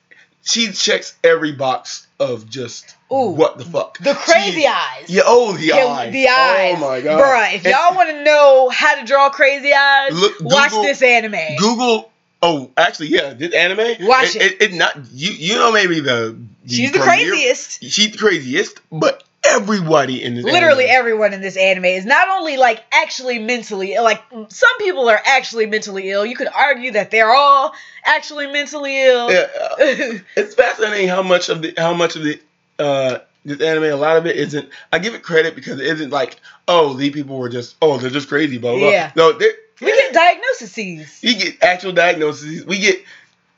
Speaker 1: she checks every box of just
Speaker 2: Ooh.
Speaker 1: what the fuck
Speaker 2: The crazy
Speaker 1: She-
Speaker 2: eyes.
Speaker 1: Yeah, oh the
Speaker 2: Yeah,
Speaker 1: eyes.
Speaker 2: The oh eyes.
Speaker 1: Oh my god.
Speaker 2: Bruh, if
Speaker 1: And
Speaker 2: y'all want to know how to draw crazy eyes,
Speaker 1: Look,
Speaker 2: watch
Speaker 1: Google-
Speaker 2: this anime.
Speaker 1: Google. Oh, actually, yeah, this anime.
Speaker 2: Watch
Speaker 1: it. It, not you. You know, maybe the,
Speaker 2: She's the
Speaker 1: premier-
Speaker 2: craziest.
Speaker 1: She's the craziest, but everybody in this
Speaker 2: Literally
Speaker 1: anime,
Speaker 2: everyone in this anime is not only like actually mentally ill, like some people are actually mentally ill. You could argue that they're all actually mentally ill.
Speaker 1: Yeah, uh, it's fascinating how much of the how much of the uh this anime a lot of it isn't. I give it credit because it isn't like oh these people were just oh they're just crazy blah blah.
Speaker 2: Yeah.
Speaker 1: No,
Speaker 2: we get diagnoses.
Speaker 1: we get actual diagnoses. We get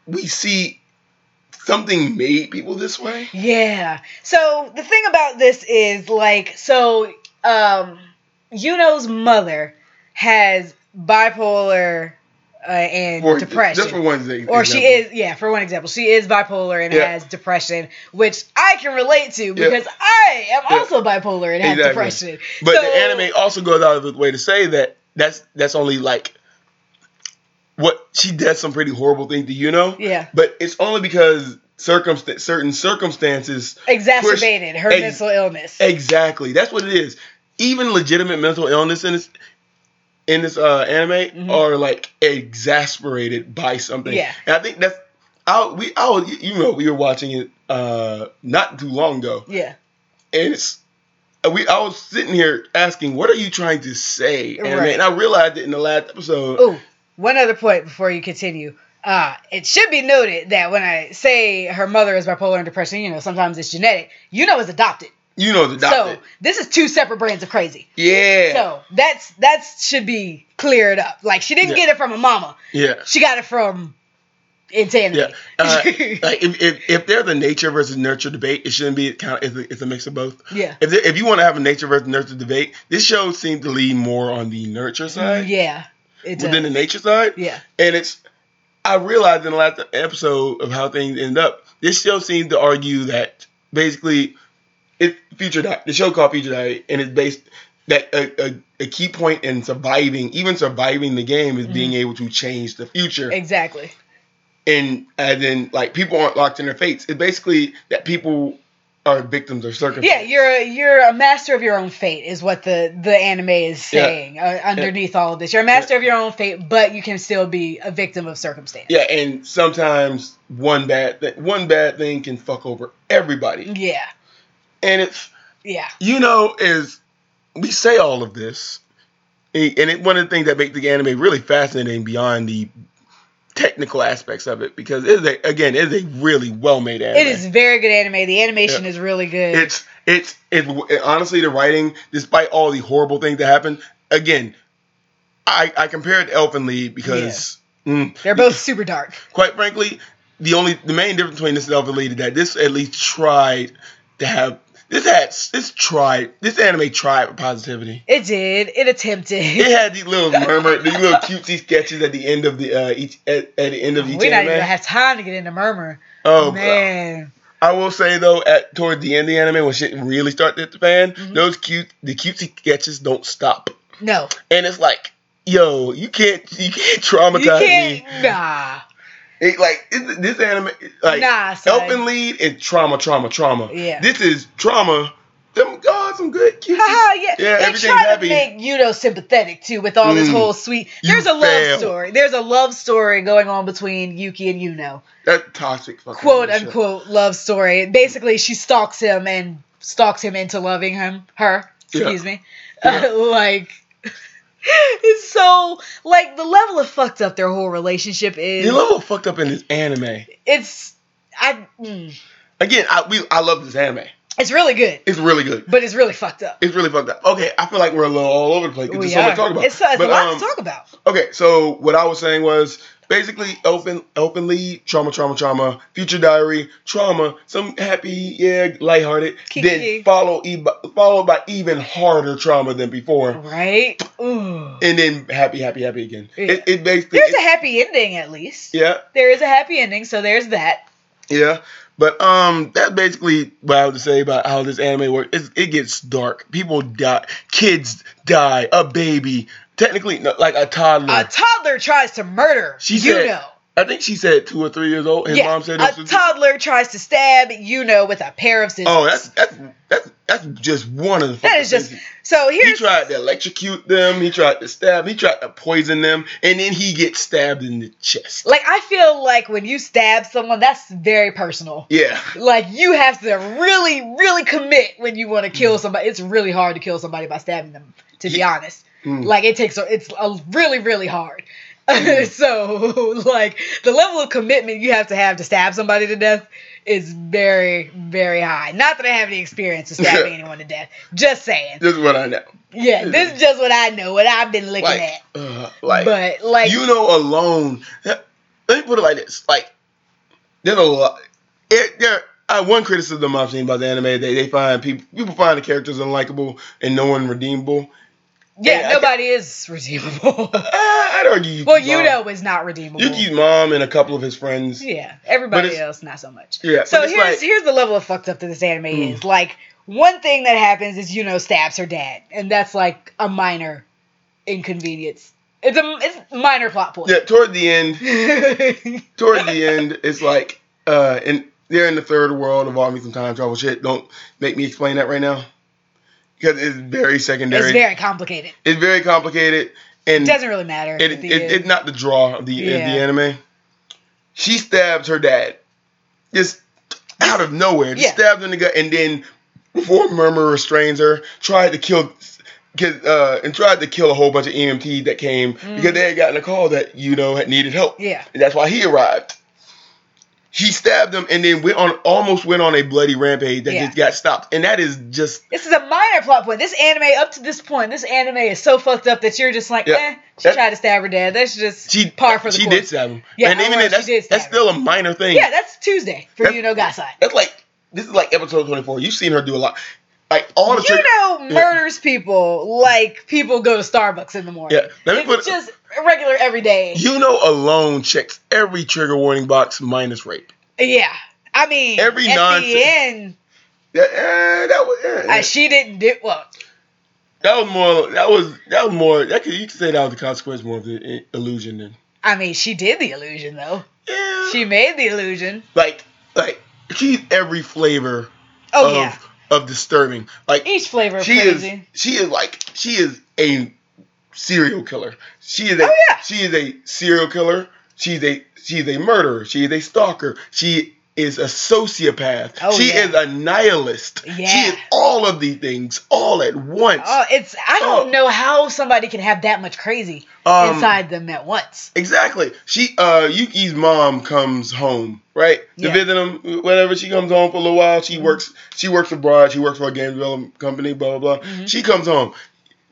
Speaker 1: we see something made people this way.
Speaker 2: Yeah. So the thing about this is like so um Yuno's mother has bipolar uh, and
Speaker 1: For,
Speaker 2: depression.
Speaker 1: Just for one thing.
Speaker 2: or she is yeah for one example she is bipolar and
Speaker 1: Yeah.
Speaker 2: has depression which i can relate to
Speaker 1: Yeah.
Speaker 2: because i am
Speaker 1: Yeah.
Speaker 2: also bipolar and have depression
Speaker 1: But
Speaker 2: So-
Speaker 1: the anime also goes out of its way to say that that's that's only like she does some pretty horrible things to Yuno.
Speaker 2: Yeah.
Speaker 1: But it's only because circumst- certain circumstances
Speaker 2: Exacerbated her
Speaker 1: Ex-
Speaker 2: mental illness.
Speaker 1: Exactly. That's what it is. Even legitimate mental illness in this in this uh, anime
Speaker 2: Mhm.
Speaker 1: are like exasperated by something.
Speaker 2: Yeah.
Speaker 1: And I think that's I we I was, you know we were watching it uh not too long ago
Speaker 2: yeah.
Speaker 1: and it's we I was sitting here asking what are you trying to say anime?
Speaker 2: Right.
Speaker 1: and I realized it in the last episode.
Speaker 2: Ooh, one other point before you continue. Uh, it should be noted that when I say her mother is bipolar and depression, you know, sometimes it's genetic. You know, it's adopted.
Speaker 1: You know the doctor.
Speaker 2: So this is two separate brands of crazy.
Speaker 1: yeah.
Speaker 2: So that's that should be cleared up. Like she didn't
Speaker 1: Yeah.
Speaker 2: get it from a mama.
Speaker 1: yeah.
Speaker 2: She got it from insanity.
Speaker 1: Yeah, uh, like if, if if there's a nature versus nurture debate, it shouldn't be kind of it's a, it's a mix of both.
Speaker 2: yeah.
Speaker 1: If there, if you want to have a nature versus nurture debate, this show seemed to lean more on the nurture side
Speaker 2: Yeah. It
Speaker 1: than the nature side,
Speaker 2: Yeah.
Speaker 1: and it's. I realized in the last episode of how things end up, this show seemed to argue that basically, it future Di- the show called Future Diary, and it's based that a, a, a key point in surviving, even surviving the game, is being mm-hmm. able to change the future
Speaker 2: Exactly.
Speaker 1: and and then like people aren't locked in their fates. It's basically that people are victims of
Speaker 2: Yeah, you're a, you're a master of your own fate, is what the the anime is
Speaker 1: Yeah.
Speaker 2: saying uh, underneath all of this. You're a master of your own fate, but you can still be a victim of circumstance.
Speaker 1: Yeah, and sometimes one bad th- one bad thing can fuck over everybody.
Speaker 2: Yeah,
Speaker 1: And it's
Speaker 2: yeah,
Speaker 1: you know is we say all of this, and and it, one of the things that make the anime really fascinating beyond the technical aspects of it because it is a, again it is a really well made anime.
Speaker 2: it is very good anime. The animation
Speaker 1: Yeah.
Speaker 2: is really good.
Speaker 1: It's it's it, honestly the writing, despite all the horrible things that happen. Again, I I compared Elfen Lied because mm,
Speaker 2: They're both super dark.
Speaker 1: quite frankly, the only the main difference between this and Elfen Lied is that this at least tried to have this had this tried this anime tried for positivity.
Speaker 2: It did. It attempted.
Speaker 1: It had these little murmur, these little cutesy sketches at the end of the uh, each at, at the end of each
Speaker 2: we not
Speaker 1: anime.
Speaker 2: even have time to get into murmur.
Speaker 1: oh
Speaker 2: man,
Speaker 1: I will say though, at towards the end of the anime when shit really started to hit the fan,
Speaker 2: Mhm.
Speaker 1: those cute the cutesy sketches don't stop,
Speaker 2: no,
Speaker 1: and it's like, yo, you can't you can't
Speaker 2: you
Speaker 1: traumatize
Speaker 2: can't.
Speaker 1: me.
Speaker 2: Nah,
Speaker 1: It, like it, this anime, like
Speaker 2: nah, son.
Speaker 1: Elfen Lied is trauma, trauma, trauma.
Speaker 2: Yeah.
Speaker 1: This is trauma. Them God, some good.
Speaker 2: Haha, yeah.
Speaker 1: Yeah,
Speaker 2: they
Speaker 1: everything's
Speaker 2: try
Speaker 1: happy.
Speaker 2: to make Yuno sympathetic too with all this
Speaker 1: Mm.
Speaker 2: whole sweet.
Speaker 1: You
Speaker 2: There's a love story. There's a love story going on between Yuki and Yuno.
Speaker 1: that toxic fucking
Speaker 2: Quote
Speaker 1: bullshit.
Speaker 2: unquote love story. Basically, she stalks him and stalks him into loving him. Her, excuse me.
Speaker 1: Yeah.
Speaker 2: like. It's so like the level of fucked up their whole relationship is.
Speaker 1: You know what fucked up in this anime?
Speaker 2: it's I. Mm,
Speaker 1: Again, I we I love this anime.
Speaker 2: it's really good,
Speaker 1: It's really good.
Speaker 2: but it's really fucked up.
Speaker 1: It's really fucked up. Okay, I feel like we're a little all over the place.
Speaker 2: We
Speaker 1: There's so much to talk about.
Speaker 2: It's, it's
Speaker 1: But,
Speaker 2: a lot
Speaker 1: um,
Speaker 2: to talk about.
Speaker 1: Okay, so what I was saying was basically open openly trauma, trauma, trauma, future diary, trauma, some happy, yeah, lighthearted,
Speaker 2: Kiki.
Speaker 1: then follow followed by even harder trauma than before,
Speaker 2: Right? Ooh.
Speaker 1: and then happy, happy, happy again.
Speaker 2: Yeah.
Speaker 1: It, it basically,
Speaker 2: There's a happy ending at least.
Speaker 1: yeah,
Speaker 2: There is a happy ending, so there's that.
Speaker 1: yeah. But um, that's basically what I would say about how this anime works. It's, it gets dark. People die. Kids die. A baby. Technically, no, like a toddler.
Speaker 2: A toddler tries to murder
Speaker 1: She
Speaker 2: you
Speaker 1: said-
Speaker 2: know.
Speaker 1: I think she said two or three years old. His
Speaker 2: yeah,
Speaker 1: mom said
Speaker 2: a toddler tries to stab Yuno with a pair of scissors.
Speaker 1: Oh, that's that's that's that's just one of the.
Speaker 2: that
Speaker 1: fucking
Speaker 2: just
Speaker 1: things.
Speaker 2: so.
Speaker 1: He tried to electrocute them. He tried to stab. He tried to poison them, and then he gets stabbed in the chest.
Speaker 2: like I feel like when you stab someone, that's very personal.
Speaker 1: Yeah,
Speaker 2: Like you have to really, really commit when you want to kill somebody. It's really hard to kill somebody by stabbing them. To be honest,
Speaker 1: Mm.
Speaker 2: like it takes. a It's a really, really hard.
Speaker 1: Mm.
Speaker 2: so, like the level of commitment you have to have to stab somebody to death is very, very high. Not that I have any experience of stabbing anyone to death. Just saying.
Speaker 1: this is what I know.
Speaker 2: Yeah, this is just what I know. What I've been looking
Speaker 1: Like,
Speaker 2: at.
Speaker 1: uh, like
Speaker 2: but like,
Speaker 1: you know, alone. Let me put it like this: like there's a lot. It, there, uh, one criticism I've seen about the anime, they they find people people find the characters unlikable and no one redeemable.
Speaker 2: Yeah, nobody is redeemable.
Speaker 1: Uh, I'd argue.
Speaker 2: Well,
Speaker 1: mom.
Speaker 2: Yuno is not redeemable.
Speaker 1: Yuki's mom and a couple of his friends.
Speaker 2: Yeah, everybody else not so much.
Speaker 1: Yeah,
Speaker 2: So here's
Speaker 1: like-
Speaker 2: here's the level of fucked up that this anime
Speaker 1: Mm.
Speaker 2: is. Like one thing that happens is Yuno stabs her dad, and that's like a minor inconvenience. It's a it's minor plot point.
Speaker 1: Yeah, toward the end, toward the end, it's like, uh, and they're in the third world involving some time travel shit. Don't make me explain that right now, because it's very secondary.
Speaker 2: it's very complicated.
Speaker 1: It's very complicated, and
Speaker 2: It doesn't really matter.
Speaker 1: it, it, it's not the draw of the of
Speaker 2: Yeah.
Speaker 1: the anime. She stabs her dad, just out of nowhere. Just
Speaker 2: Yeah.
Speaker 1: stabs him in the gut, and then before Murmur restrains her, tried to kill. Get, uh, and tried to kill a whole bunch of EMT that came because they had gotten a call that Yuno had needed help.
Speaker 2: Mm. Yeah.
Speaker 1: and that's why he arrived. He stabbed him and then went on almost went on a bloody rampage that
Speaker 2: Yeah.
Speaker 1: just got stopped, and that is just
Speaker 2: This is a minor plot point. This anime, up to this point, this anime is so fucked up that you're just like,
Speaker 1: Yeah.
Speaker 2: eh, she tried to stab her dad. That's just
Speaker 1: she
Speaker 2: par for the
Speaker 1: she
Speaker 2: course.
Speaker 1: did stab him.
Speaker 2: Yeah,
Speaker 1: and even then,
Speaker 2: she
Speaker 1: that's that's still a minor thing.
Speaker 2: Yeah, that's Tuesday for
Speaker 1: That's-
Speaker 2: Yuno Gasai.
Speaker 1: That's like this is like episode twenty four. You've seen her do a lot. Like all the
Speaker 2: You
Speaker 1: trick-
Speaker 2: know,
Speaker 1: Yeah.
Speaker 2: murders people like people go to Starbucks in the morning.
Speaker 1: Yeah, let me
Speaker 2: it's
Speaker 1: put-
Speaker 2: just regular everyday.
Speaker 1: Yuno alone checks every trigger warning box minus rape.
Speaker 2: yeah, I mean,
Speaker 1: Every
Speaker 2: at
Speaker 1: nonsense-
Speaker 2: the end,
Speaker 1: Yeah, eh, that was eh,
Speaker 2: uh, she didn't do well.
Speaker 1: that was more that was that was more that could you could say that was the consequence more of the eh, illusion than
Speaker 2: I mean, she did the illusion though.
Speaker 1: yeah.
Speaker 2: She made the illusion.
Speaker 1: like like she's every flavor
Speaker 2: Oh
Speaker 1: of
Speaker 2: yeah,
Speaker 1: of disturbing. Like
Speaker 2: each flavor of
Speaker 1: she
Speaker 2: crazy.
Speaker 1: is she is like she is a serial killer. She is a
Speaker 2: Oh, yeah.
Speaker 1: she is a serial killer. She's a she's a murderer. She is a stalker. She is a sociopath.
Speaker 2: Oh,
Speaker 1: she
Speaker 2: yeah.
Speaker 1: is a nihilist. She is all of these things all at once.
Speaker 2: Oh, it's I don't
Speaker 1: Oh.
Speaker 2: know how somebody can have that much crazy
Speaker 1: Um,
Speaker 2: inside them at once.
Speaker 1: Exactly. She uh Yuki's mom comes home, right? To
Speaker 2: Yeah.
Speaker 1: visit him whenever she comes home for a little while. She works she works abroad, she works for a game development company, blah blah blah.
Speaker 2: Mhm.
Speaker 1: She comes home.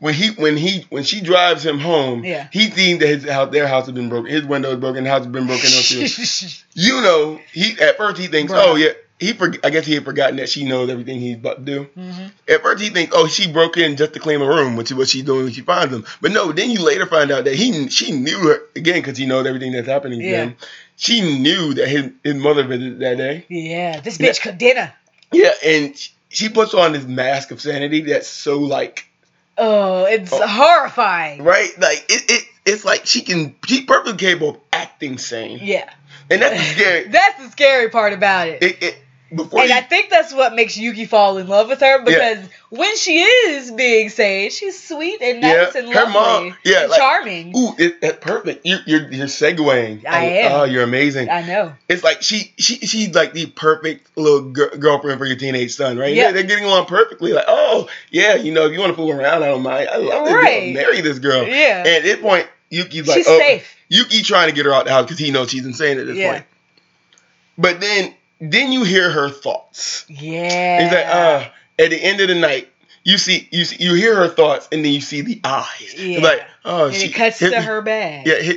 Speaker 1: When he when he when she drives him home,
Speaker 2: Yeah.
Speaker 1: he thinks that his house their house has been broken, his window is broken, the house has been broken you know, he at first he thinks,
Speaker 2: Bruh.
Speaker 1: oh yeah, he for, I guess he had forgotten that she knows everything he's about to do.
Speaker 2: Mhm.
Speaker 1: At first he thinks, oh, she broke in just to claim a room, which is what she's doing when she finds him. But no, then you later find out that he she knew her again because he knows everything that's happening to
Speaker 2: Yeah.
Speaker 1: him. She knew that his his mother visited that day.
Speaker 2: Yeah, this bitch cooked dinner.
Speaker 1: Yeah, and she puts on this mask of sanity that's so like
Speaker 2: Oh, it's
Speaker 1: Oh.
Speaker 2: horrifying.
Speaker 1: right, like it, it it's like she can she's perfectly capable of acting sane,
Speaker 2: Yeah,
Speaker 1: and that's scary.
Speaker 2: that's the scary part about it.
Speaker 1: It, it before
Speaker 2: and
Speaker 1: you,
Speaker 2: I think that's what makes Yuki fall in love with her because when she is being sane, she's sweet and nice
Speaker 1: Yeah,
Speaker 2: and
Speaker 1: her
Speaker 2: lovely
Speaker 1: mom- yeah,
Speaker 2: and
Speaker 1: like-
Speaker 2: charming.
Speaker 1: ooh, it, that's perfect. You, you're you're segueing.
Speaker 2: I
Speaker 1: oh,
Speaker 2: am.
Speaker 1: Oh, you're amazing.
Speaker 2: I know.
Speaker 1: It's like she she she's like the perfect little gir- girlfriend for your teenage son, right?
Speaker 2: Yeah.
Speaker 1: They're, getting along perfectly. Like, oh yeah, you know, if you want to fool around, I don't mind. I love this
Speaker 2: Right.
Speaker 1: girl. Marry this girl.
Speaker 2: Yeah,
Speaker 1: And at this point, Yuki's like,
Speaker 2: she's
Speaker 1: oh,
Speaker 2: safe.
Speaker 1: Yuki trying to get her out the house because he knows she's insane at this
Speaker 2: Yeah.
Speaker 1: point. But then then you hear her thoughts.
Speaker 2: Yeah.
Speaker 1: It's like, uh, at the end of the night. You see, you see, you hear her thoughts, and then you see the eyes.
Speaker 2: Yeah.
Speaker 1: It's like, oh,
Speaker 2: and
Speaker 1: she
Speaker 2: it cuts to her bag.
Speaker 1: yeah.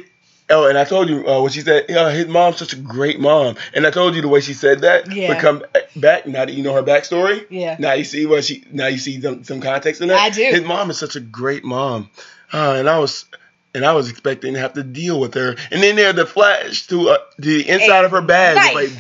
Speaker 1: Oh, and I told you uh, what she said. Yeah, his mom's such a great mom, and I told you the way she said that
Speaker 2: Yeah.
Speaker 1: would come back now that you know her backstory.
Speaker 2: Yeah.
Speaker 1: Now you see what she. Now you see some, some context in that.
Speaker 2: I do.
Speaker 1: His mom is such a great mom, uh, and I was, and I was expecting to have to deal with her, and then there the flash to uh, the inside
Speaker 2: A
Speaker 1: of her bag. Like,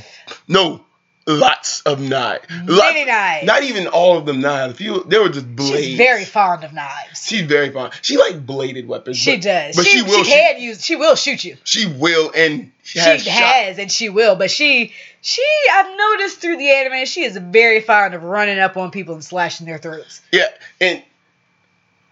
Speaker 1: no, lots of knives. Lots,
Speaker 2: Many knives.
Speaker 1: Not even all of them knives. A few. They were just blades.
Speaker 2: She's very fond of knives.
Speaker 1: She's very fond. She like bladed weapons.
Speaker 2: She
Speaker 1: but-
Speaker 2: does.
Speaker 1: But
Speaker 2: she,
Speaker 1: she, will.
Speaker 2: She can use. She will shoot you.
Speaker 1: she will, and she has,
Speaker 2: She
Speaker 1: has,
Speaker 2: and she will. But she, she, I've noticed through the anime, she is very fond of running up on people and slashing their throats.
Speaker 1: Yeah, and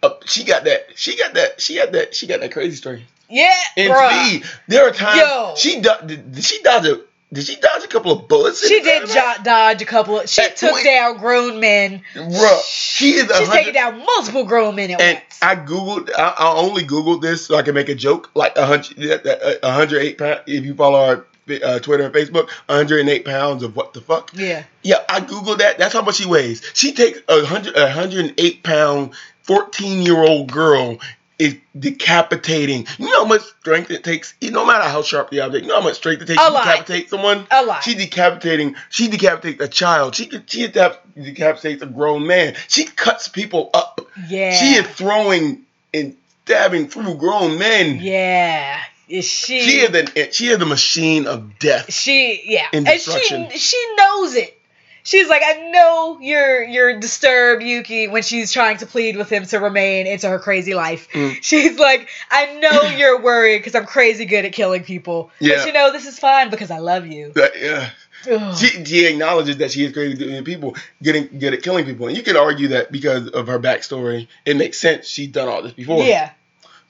Speaker 1: uh, she got that. She got that. She got that. She got that crazy story.
Speaker 2: Yeah,
Speaker 1: And. There are times
Speaker 2: Yo.
Speaker 1: she do- she dodge a did she dodge a couple of bullets?
Speaker 2: She did jo- dodge a couple of. She
Speaker 1: At
Speaker 2: took
Speaker 1: point-
Speaker 2: down grown men.
Speaker 1: Bruh, she is a
Speaker 2: She's taking down multiple grown men at
Speaker 1: And
Speaker 2: once.
Speaker 1: I googled. I, I only googled this so I can make a joke. Like a hundred, a hundred eight pounds. If you follow our uh, Twitter and Facebook, 108 pounds of what the fuck.
Speaker 2: yeah,
Speaker 1: Yeah, I googled that. That's how much she weighs. She takes a hundred, a hundred and eight pound, fourteen year old girl is decapitating. You know how much strength it takes. No matter how sharp the object, you know how much strength it takes
Speaker 2: A
Speaker 1: to
Speaker 2: lot.
Speaker 1: decapitate someone.
Speaker 2: a lot.
Speaker 1: She decapitating. She decapitates a child. She she decap- decapitates a grown man. She cuts people up.
Speaker 2: yeah,
Speaker 1: She is throwing and stabbing through grown men.
Speaker 2: yeah. Is she?
Speaker 1: She is an she is a machine of death.
Speaker 2: She yeah,
Speaker 1: And
Speaker 2: and she she knows it. She's like, I know you're you're disturbed, Yuki, when she's trying to plead with him to remain into her crazy life.
Speaker 1: Mm.
Speaker 2: She's like, I know you're worried because I'm crazy good at killing people.
Speaker 1: Yeah.
Speaker 2: But you know, this is fine because I love you.
Speaker 1: That- yeah.
Speaker 2: Ugh.
Speaker 1: She, she acknowledges that she is crazy good at people, getting good at killing people, and you could argue that because of her backstory, it makes sense. She's done all this before.
Speaker 2: yeah.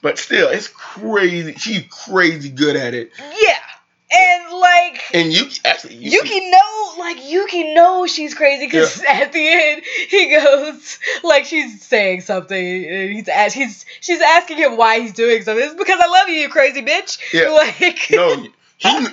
Speaker 1: But still, it's crazy. She's crazy good at it.
Speaker 2: Yeah. And like
Speaker 1: And Yuki actually
Speaker 2: Yuki know, like Yuki knows she's crazy because at the end he goes, like she's saying something, and he's ask, he's she's asking him why he's doing something. It's because I love you, you crazy bitch.
Speaker 1: Yeah.
Speaker 2: Like
Speaker 1: no, he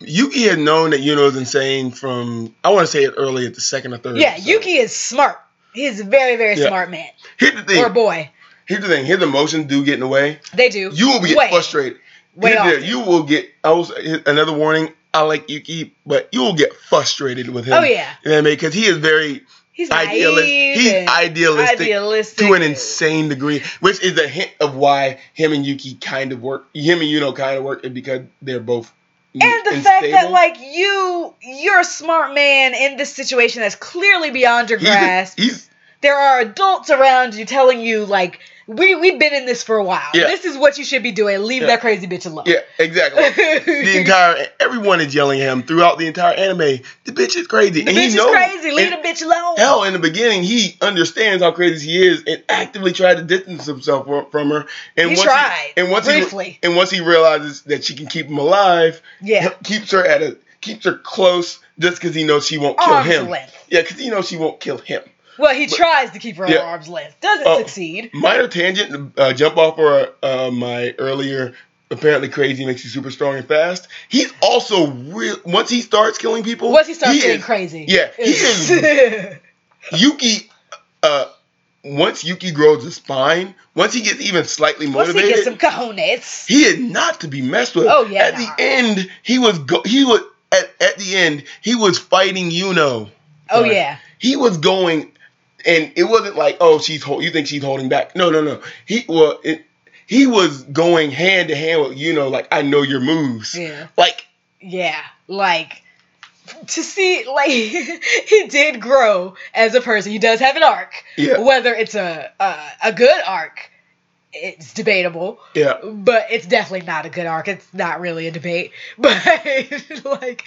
Speaker 1: Yuki had known that Yuno was insane from I want to say it early at the second or third.
Speaker 2: yeah,
Speaker 1: episode.
Speaker 2: Yuki is smart. He's a very very
Speaker 1: Yeah.
Speaker 2: smart man
Speaker 1: Here's the thing.
Speaker 2: or boy.
Speaker 1: Here's the thing. His emotions do get in the way.
Speaker 2: They do.
Speaker 1: You will
Speaker 2: be
Speaker 1: frustrated.
Speaker 2: Way
Speaker 1: the-
Speaker 2: often.
Speaker 1: you will get. I was another warning. I like Yuki, but you will get frustrated with him.
Speaker 2: Oh yeah,
Speaker 1: You know what I mean? Because he is very
Speaker 2: he's
Speaker 1: idealistic. He's idealistic,
Speaker 2: idealistic
Speaker 1: to an insane degree, which is a hint of why him and Yuki kind of work. Him and Yuno kind of work, is because they're both.
Speaker 2: And the fact that like you, you're a smart man in this situation that's clearly beyond your
Speaker 1: he's,
Speaker 2: grasp.
Speaker 1: he's
Speaker 2: there are adults around you telling you like we we've been in this for a while.
Speaker 1: Yeah.
Speaker 2: This is what you should be doing. Leave
Speaker 1: Yeah.
Speaker 2: that crazy bitch alone.
Speaker 1: yeah, exactly. the entire everyone is yelling at him throughout the entire anime. The bitch is crazy,
Speaker 2: the
Speaker 1: and
Speaker 2: bitch
Speaker 1: he
Speaker 2: is
Speaker 1: knows.
Speaker 2: crazy. Leave
Speaker 1: and-
Speaker 2: the bitch alone.
Speaker 1: Hell, in the beginning, he understands how crazy she is and actively tried to distance himself from, her. And
Speaker 2: He
Speaker 1: once
Speaker 2: tried,
Speaker 1: and once
Speaker 2: briefly.
Speaker 1: he and once he realizes that she can keep him alive,
Speaker 2: yeah.
Speaker 1: keeps her at a keeps her close just because he knows she won't kill
Speaker 2: Arm's
Speaker 1: him.
Speaker 2: length.
Speaker 1: Yeah, because he knows she won't kill him.
Speaker 2: Well, he
Speaker 1: But-
Speaker 2: tries to keep her
Speaker 1: Yeah.
Speaker 2: at arm's length. Doesn't
Speaker 1: Oh.
Speaker 2: succeed.
Speaker 1: Minor tangent, uh, jump off for uh, my earlier. Apparently, crazy makes you super strong and fast. He's also real. Once he starts killing people,
Speaker 2: Once he starts getting
Speaker 1: is-
Speaker 2: crazy.
Speaker 1: yeah, he is Yuki, uh, once Yuki grows a spine, once he gets even slightly
Speaker 2: Once he
Speaker 1: motivated,
Speaker 2: gets some cojones.
Speaker 1: he is not to be messed with.
Speaker 2: Oh, yeah,
Speaker 1: At
Speaker 2: nah.
Speaker 1: the end, he was go- he was at, at the end he was fighting Yuno.
Speaker 2: Oh yeah.
Speaker 1: He was going, and it wasn't like oh she's hold, you think she's holding back. No no no. He well it, he was going hand to hand with Yuno, like I know your moves.
Speaker 2: Yeah.
Speaker 1: Like
Speaker 2: Yeah. Like to see like he did grow as a person. He does have an arc.
Speaker 1: yeah
Speaker 2: Whether it's a a, a good arc, it's debatable.
Speaker 1: yeah
Speaker 2: But it's definitely not a good arc. It's not really a debate. But like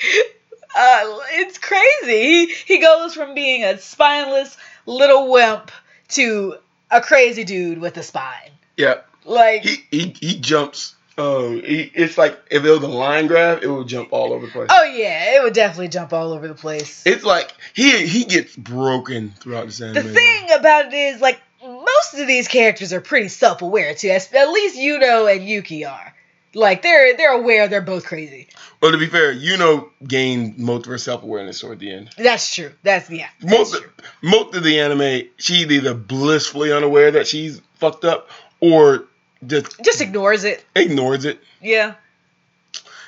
Speaker 2: uh it's crazy. He he goes from being a spineless little wimp to a crazy dude with a spine.
Speaker 1: yeah.
Speaker 2: Like
Speaker 1: He he he jumps. Um, he, it's like if it was a line grab, it would jump all over the place.
Speaker 2: oh yeah, it would definitely jump all over the place.
Speaker 1: It's like he he gets broken throughout the
Speaker 2: The thing about it is, like, most of these characters are pretty self-aware too. At least Yuno and Yuki are. Like, they're they're aware they're both crazy.
Speaker 1: Well, to be fair, Yuno gained most of her self awareness toward the end.
Speaker 2: That's true. That's yeah. That's
Speaker 1: Most
Speaker 2: true.
Speaker 1: most of the anime, she's either blissfully unaware that she's fucked up or just
Speaker 2: Just ignores it.
Speaker 1: ignores it.
Speaker 2: Yeah.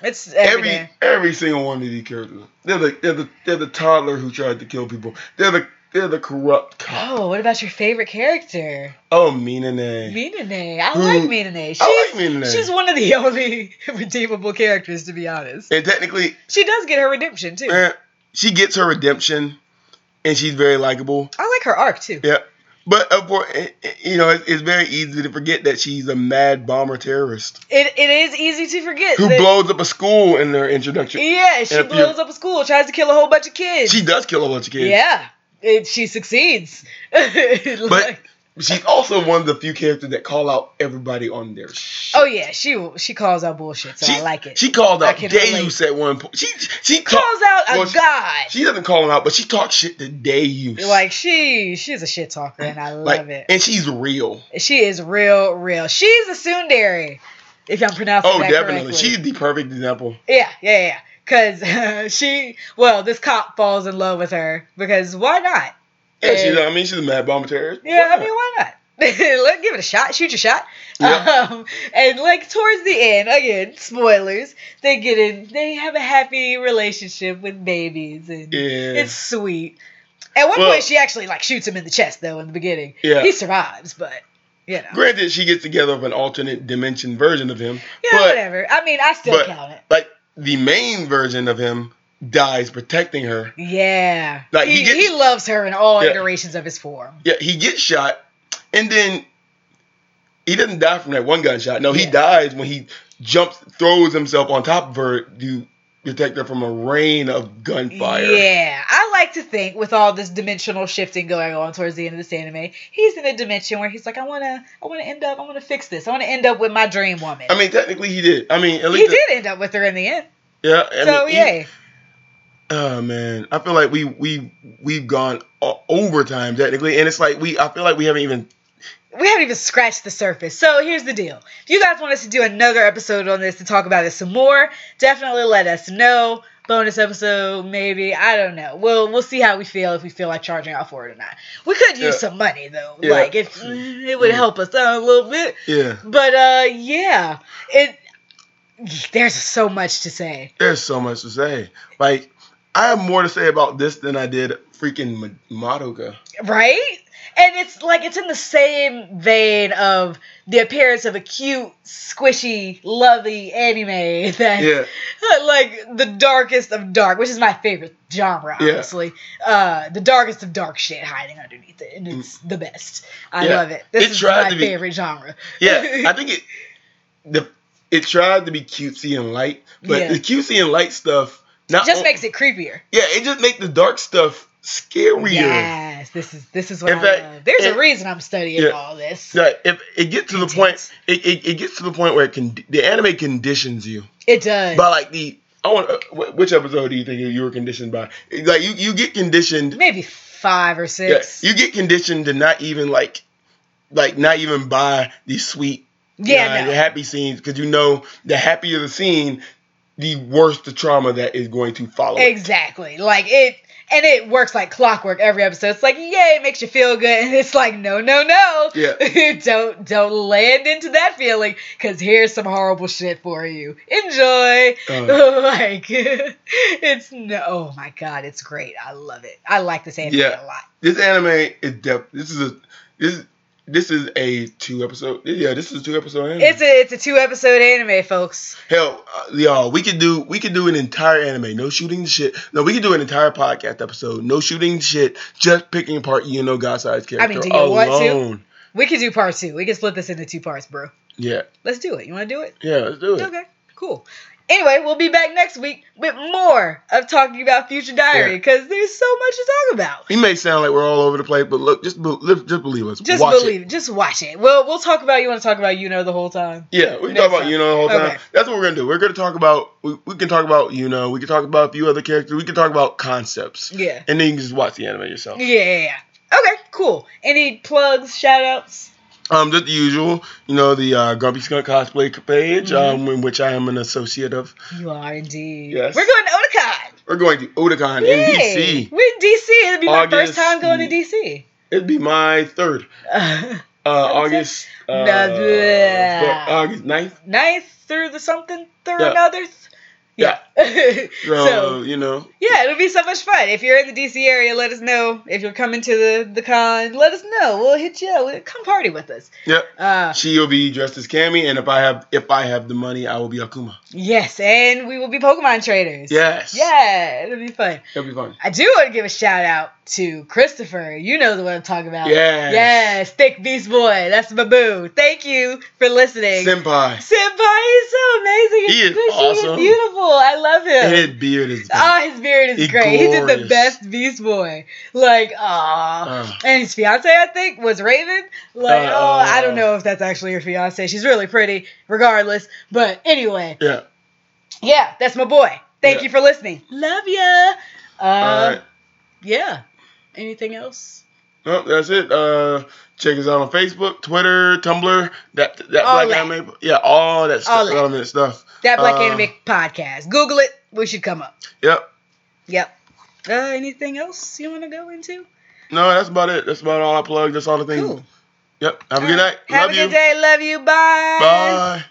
Speaker 2: It's
Speaker 1: Every
Speaker 2: every
Speaker 1: every single one of these characters, they're the they're the they're the toddler who tried to kill people. They're the the corrupt cop.
Speaker 2: Oh, what about your favorite character?
Speaker 1: Oh, Minene.
Speaker 2: Minene. I like Minene. She's,
Speaker 1: I like Minene.
Speaker 2: she's one of the only redeemable characters, to be honest.
Speaker 1: And technically,
Speaker 2: She does get her redemption too.
Speaker 1: eh, she gets her redemption, and she's very likable.
Speaker 2: I like her arc too.
Speaker 1: Yeah. But of course, you know, it's, very easy to forget that she's a mad bomber terrorist
Speaker 2: It, it is easy to forget.
Speaker 1: who blows up a school in their introduction.
Speaker 2: Yeah, she
Speaker 1: And if you-
Speaker 2: blows up a school, tries to kill a whole bunch of kids.
Speaker 1: She does kill a bunch of kids.
Speaker 2: Yeah, it, she succeeds.
Speaker 1: But she's also one of the few characters that call out everybody on their shit.
Speaker 2: oh yeah, she she calls out bullshit, so
Speaker 1: she,
Speaker 2: I like it.
Speaker 1: She called out Deus at one point. She she
Speaker 2: calls out a
Speaker 1: well, she-
Speaker 2: god.
Speaker 1: She doesn't call him out, but she talks shit to Deus.
Speaker 2: like she she's a shit talker, and I
Speaker 1: Like,
Speaker 2: love it.
Speaker 1: and she's real.
Speaker 2: She is real, real. She's a tsundere, if I'm pronouncing
Speaker 1: Oh, definitely.
Speaker 2: correctly.
Speaker 1: She's the perfect example.
Speaker 2: yeah, yeah, yeah. Because she, well, this cop falls in love with her because why not?
Speaker 1: Yeah, she's. I mean, she's a mad bomber terrorist.
Speaker 2: Yeah, I mean, why not? Let give it a shot. Shoot your shot.
Speaker 1: Yeah.
Speaker 2: Um, and like towards the end, again, spoilers. They get in. They have a happy relationship with babies, and
Speaker 1: Yeah.
Speaker 2: it's sweet. At one
Speaker 1: Well-
Speaker 2: point, she actually like shoots him in the chest though in the beginning.
Speaker 1: Yeah.
Speaker 2: He survives, but you know,
Speaker 1: Granted, she gets together with an alternate dimension version of him.
Speaker 2: yeah,
Speaker 1: but,
Speaker 2: whatever. I mean, I still
Speaker 1: but-
Speaker 2: count it.
Speaker 1: Like the main version of him dies protecting her.
Speaker 2: Yeah.
Speaker 1: Like, he
Speaker 2: he,
Speaker 1: gets-
Speaker 2: he loves her in all
Speaker 1: Yeah.
Speaker 2: iterations of his form.
Speaker 1: Yeah, he gets shot, and then he doesn't die from that one gunshot. No, he
Speaker 2: Yeah.
Speaker 1: dies when he jumps, throws himself on top of her to protect her from a rain of gunfire.
Speaker 2: Yeah, I like to think with all this dimensional shifting going on towards the end of this anime, he's in a dimension where he's like, I wanna, I wanna end up, I wanna fix this. I wanna end up with my dream woman.
Speaker 1: I mean, technically, he did. I mean, at
Speaker 2: he
Speaker 1: least
Speaker 2: did end up with her in the end.
Speaker 1: Yeah. I
Speaker 2: so
Speaker 1: mean, he- Oh man, I feel like we we we've gone overtime technically, and it's like we I feel like we haven't even
Speaker 2: we haven't even scratched the surface. So here's the deal. If you guys want us to do another episode on this to talk about it some more, definitely let us know. Bonus episode, maybe. I don't know. We'll we'll see how we feel if we feel like charging out for it or not. We could use
Speaker 1: Yeah.
Speaker 2: some money though.
Speaker 1: Yeah.
Speaker 2: Like if it would help us out a little bit.
Speaker 1: yeah.
Speaker 2: But uh yeah. It there's so much to say.
Speaker 1: There's so much to say. Like I have more to say about this than I did freaking Madoka.
Speaker 2: Right? And it's like it's in the same vein of the appearance of a cute, squishy, lovely anime that
Speaker 1: Yeah.
Speaker 2: like the darkest of dark, which is my favorite genre,
Speaker 1: Yeah.
Speaker 2: Uh, the darkest of dark shit hiding underneath it, and it's the best. I
Speaker 1: Yeah.
Speaker 2: love it. This
Speaker 1: It
Speaker 2: is my
Speaker 1: be-
Speaker 2: favorite genre.
Speaker 1: Yeah, I think it the it tried to be cutesy and light, but the cutesy and light stuff not
Speaker 2: just
Speaker 1: on-
Speaker 2: makes it creepier.
Speaker 1: yeah, it just makes the dark stuff scarier.
Speaker 2: Yes, this is this is what
Speaker 1: In
Speaker 2: I
Speaker 1: fact,
Speaker 2: love. There's
Speaker 1: it-
Speaker 2: a reason I'm studying
Speaker 1: Yeah.
Speaker 2: all this.
Speaker 1: Like, if it gets to the point, it, it, it gets to the point where it can the anime conditions you
Speaker 2: It does.
Speaker 1: by like the I want uh, which episode do you think you were conditioned by? Like you you get conditioned
Speaker 2: Maybe five or
Speaker 1: Yeah,
Speaker 2: six.
Speaker 1: you get conditioned to not even like, like not even buy these sweet,
Speaker 2: Yeah,
Speaker 1: uh,
Speaker 2: no.
Speaker 1: the happy scenes because you know the happier the scene, the worse the trauma that is going to follow. it.
Speaker 2: Exactly. Like it and it works like clockwork every episode. It's like, yay, it makes you feel good. And it's like, no, no, no.
Speaker 1: Yeah.
Speaker 2: don't don't land into that feeling. Cause here's some horrible shit for you. Enjoy.
Speaker 1: Uh.
Speaker 2: like it's no oh my god, it's great. I love it. I like this anime
Speaker 1: Yeah.
Speaker 2: a lot.
Speaker 1: This anime is depth. This is a this this is a two episode. Yeah, this is a two episode anime.
Speaker 2: It's a it's a two episode anime, folks.
Speaker 1: Hell, uh, y'all, we could do we could do an entire anime, no shooting the shit. No, we could do an entire podcast episode, no shooting the shit, just picking apart Yuno Gasai's character
Speaker 2: I mean, do you want to?
Speaker 1: alone.
Speaker 2: We could do part two. We can split this into two parts, bro.
Speaker 1: Yeah,
Speaker 2: Let's do it. You wanna do it?
Speaker 1: yeah, let's do it.
Speaker 2: Okay, cool. Anyway, we'll be back next week with more of talking about Future Diary
Speaker 1: Yeah.
Speaker 2: because there's so much to talk about.
Speaker 1: He may sound like we're all over the place, but look, just be, just believe us.
Speaker 2: Just
Speaker 1: Watch
Speaker 2: believe
Speaker 1: it.
Speaker 2: it. Just watch it. We'll we'll talk about you want to talk about Yuno the whole time.
Speaker 1: Yeah, we can talk about
Speaker 2: time.
Speaker 1: Yuno the whole time.
Speaker 2: Okay.
Speaker 1: That's what we're gonna do. We're gonna talk about we, we can talk about Yuno we can talk about a few other characters. We can talk about concepts,
Speaker 2: Yeah.
Speaker 1: and then you can just watch the anime yourself.
Speaker 2: Yeah, yeah, yeah. Okay, cool. Any plugs, shout outs?
Speaker 1: Um, just the usual, you know, the uh, Grumpy Skunk cosplay page,
Speaker 2: Mhm.
Speaker 1: um, in which I am an associate of.
Speaker 2: You are indeed.
Speaker 1: Yes.
Speaker 2: We're going to Otakon.
Speaker 1: We're going to Otakon in DC.
Speaker 2: We're in DC. It'll be my first time going to DC.
Speaker 1: It'd be my third. Uh, August. Uh,
Speaker 2: Nah, bleh.
Speaker 1: so- August 9th.
Speaker 2: Ninth through the something through
Speaker 1: Yeah.
Speaker 2: another.
Speaker 1: Yeah.
Speaker 2: so
Speaker 1: So, you know,
Speaker 2: Yeah, it'll be so much fun. If you're in the DC area, let us know. If you're coming to the, the con, let us know. We'll hit you up. Come party with us.
Speaker 1: yep.
Speaker 2: Uh,
Speaker 1: She will be dressed as Cammy, and if I have if I have the money, I will be Akuma.
Speaker 2: yes, and we will be Pokemon traders.
Speaker 1: Yes.
Speaker 2: Yeah, it'll be fun.
Speaker 1: It'll be fun.
Speaker 2: I do want to give a shout out to Christopher. You know the one I'm talking about.
Speaker 1: Yes.
Speaker 2: Yes, Thick Beast Boy. That's my boo. Thank you for listening.
Speaker 1: Senpai.
Speaker 2: Senpai is so amazing.
Speaker 1: He is awesome.
Speaker 2: and beautiful. I love him.
Speaker 1: And his beard is good.
Speaker 2: Oh, his beard is
Speaker 1: He
Speaker 2: great. He did the best Beast Boy. Like, ah.
Speaker 1: Uh.
Speaker 2: and his fiance, I think, was Raven. Like,
Speaker 1: Uh,
Speaker 2: oh, I don't know if that's actually her fiance. She's really pretty, regardless. But anyway,
Speaker 1: yeah.
Speaker 2: yeah, that's my boy. Thank
Speaker 1: Yeah.
Speaker 2: you for listening. Love ya. Uh,
Speaker 1: All right.
Speaker 2: Yeah. Anything else?
Speaker 1: Well, that's it. Uh, check us out on Facebook, Twitter, Tumblr. That that
Speaker 2: All
Speaker 1: black
Speaker 2: that.
Speaker 1: anime. Yeah, all that stuff,
Speaker 2: All
Speaker 1: stuff,
Speaker 2: that.
Speaker 1: stuff.
Speaker 2: That Black
Speaker 1: Uh,
Speaker 2: Anime Podcast. Google it. We should come up.
Speaker 1: Yep.
Speaker 2: Yep. Uh, anything else you want to go into?
Speaker 1: No, that's about it. That's about all I plug. That's all the things.
Speaker 2: Cool.
Speaker 1: Yep. Have a good
Speaker 2: All
Speaker 1: night.
Speaker 2: Have
Speaker 1: Love
Speaker 2: a
Speaker 1: you.
Speaker 2: good day. Love you. Bye.
Speaker 1: Bye.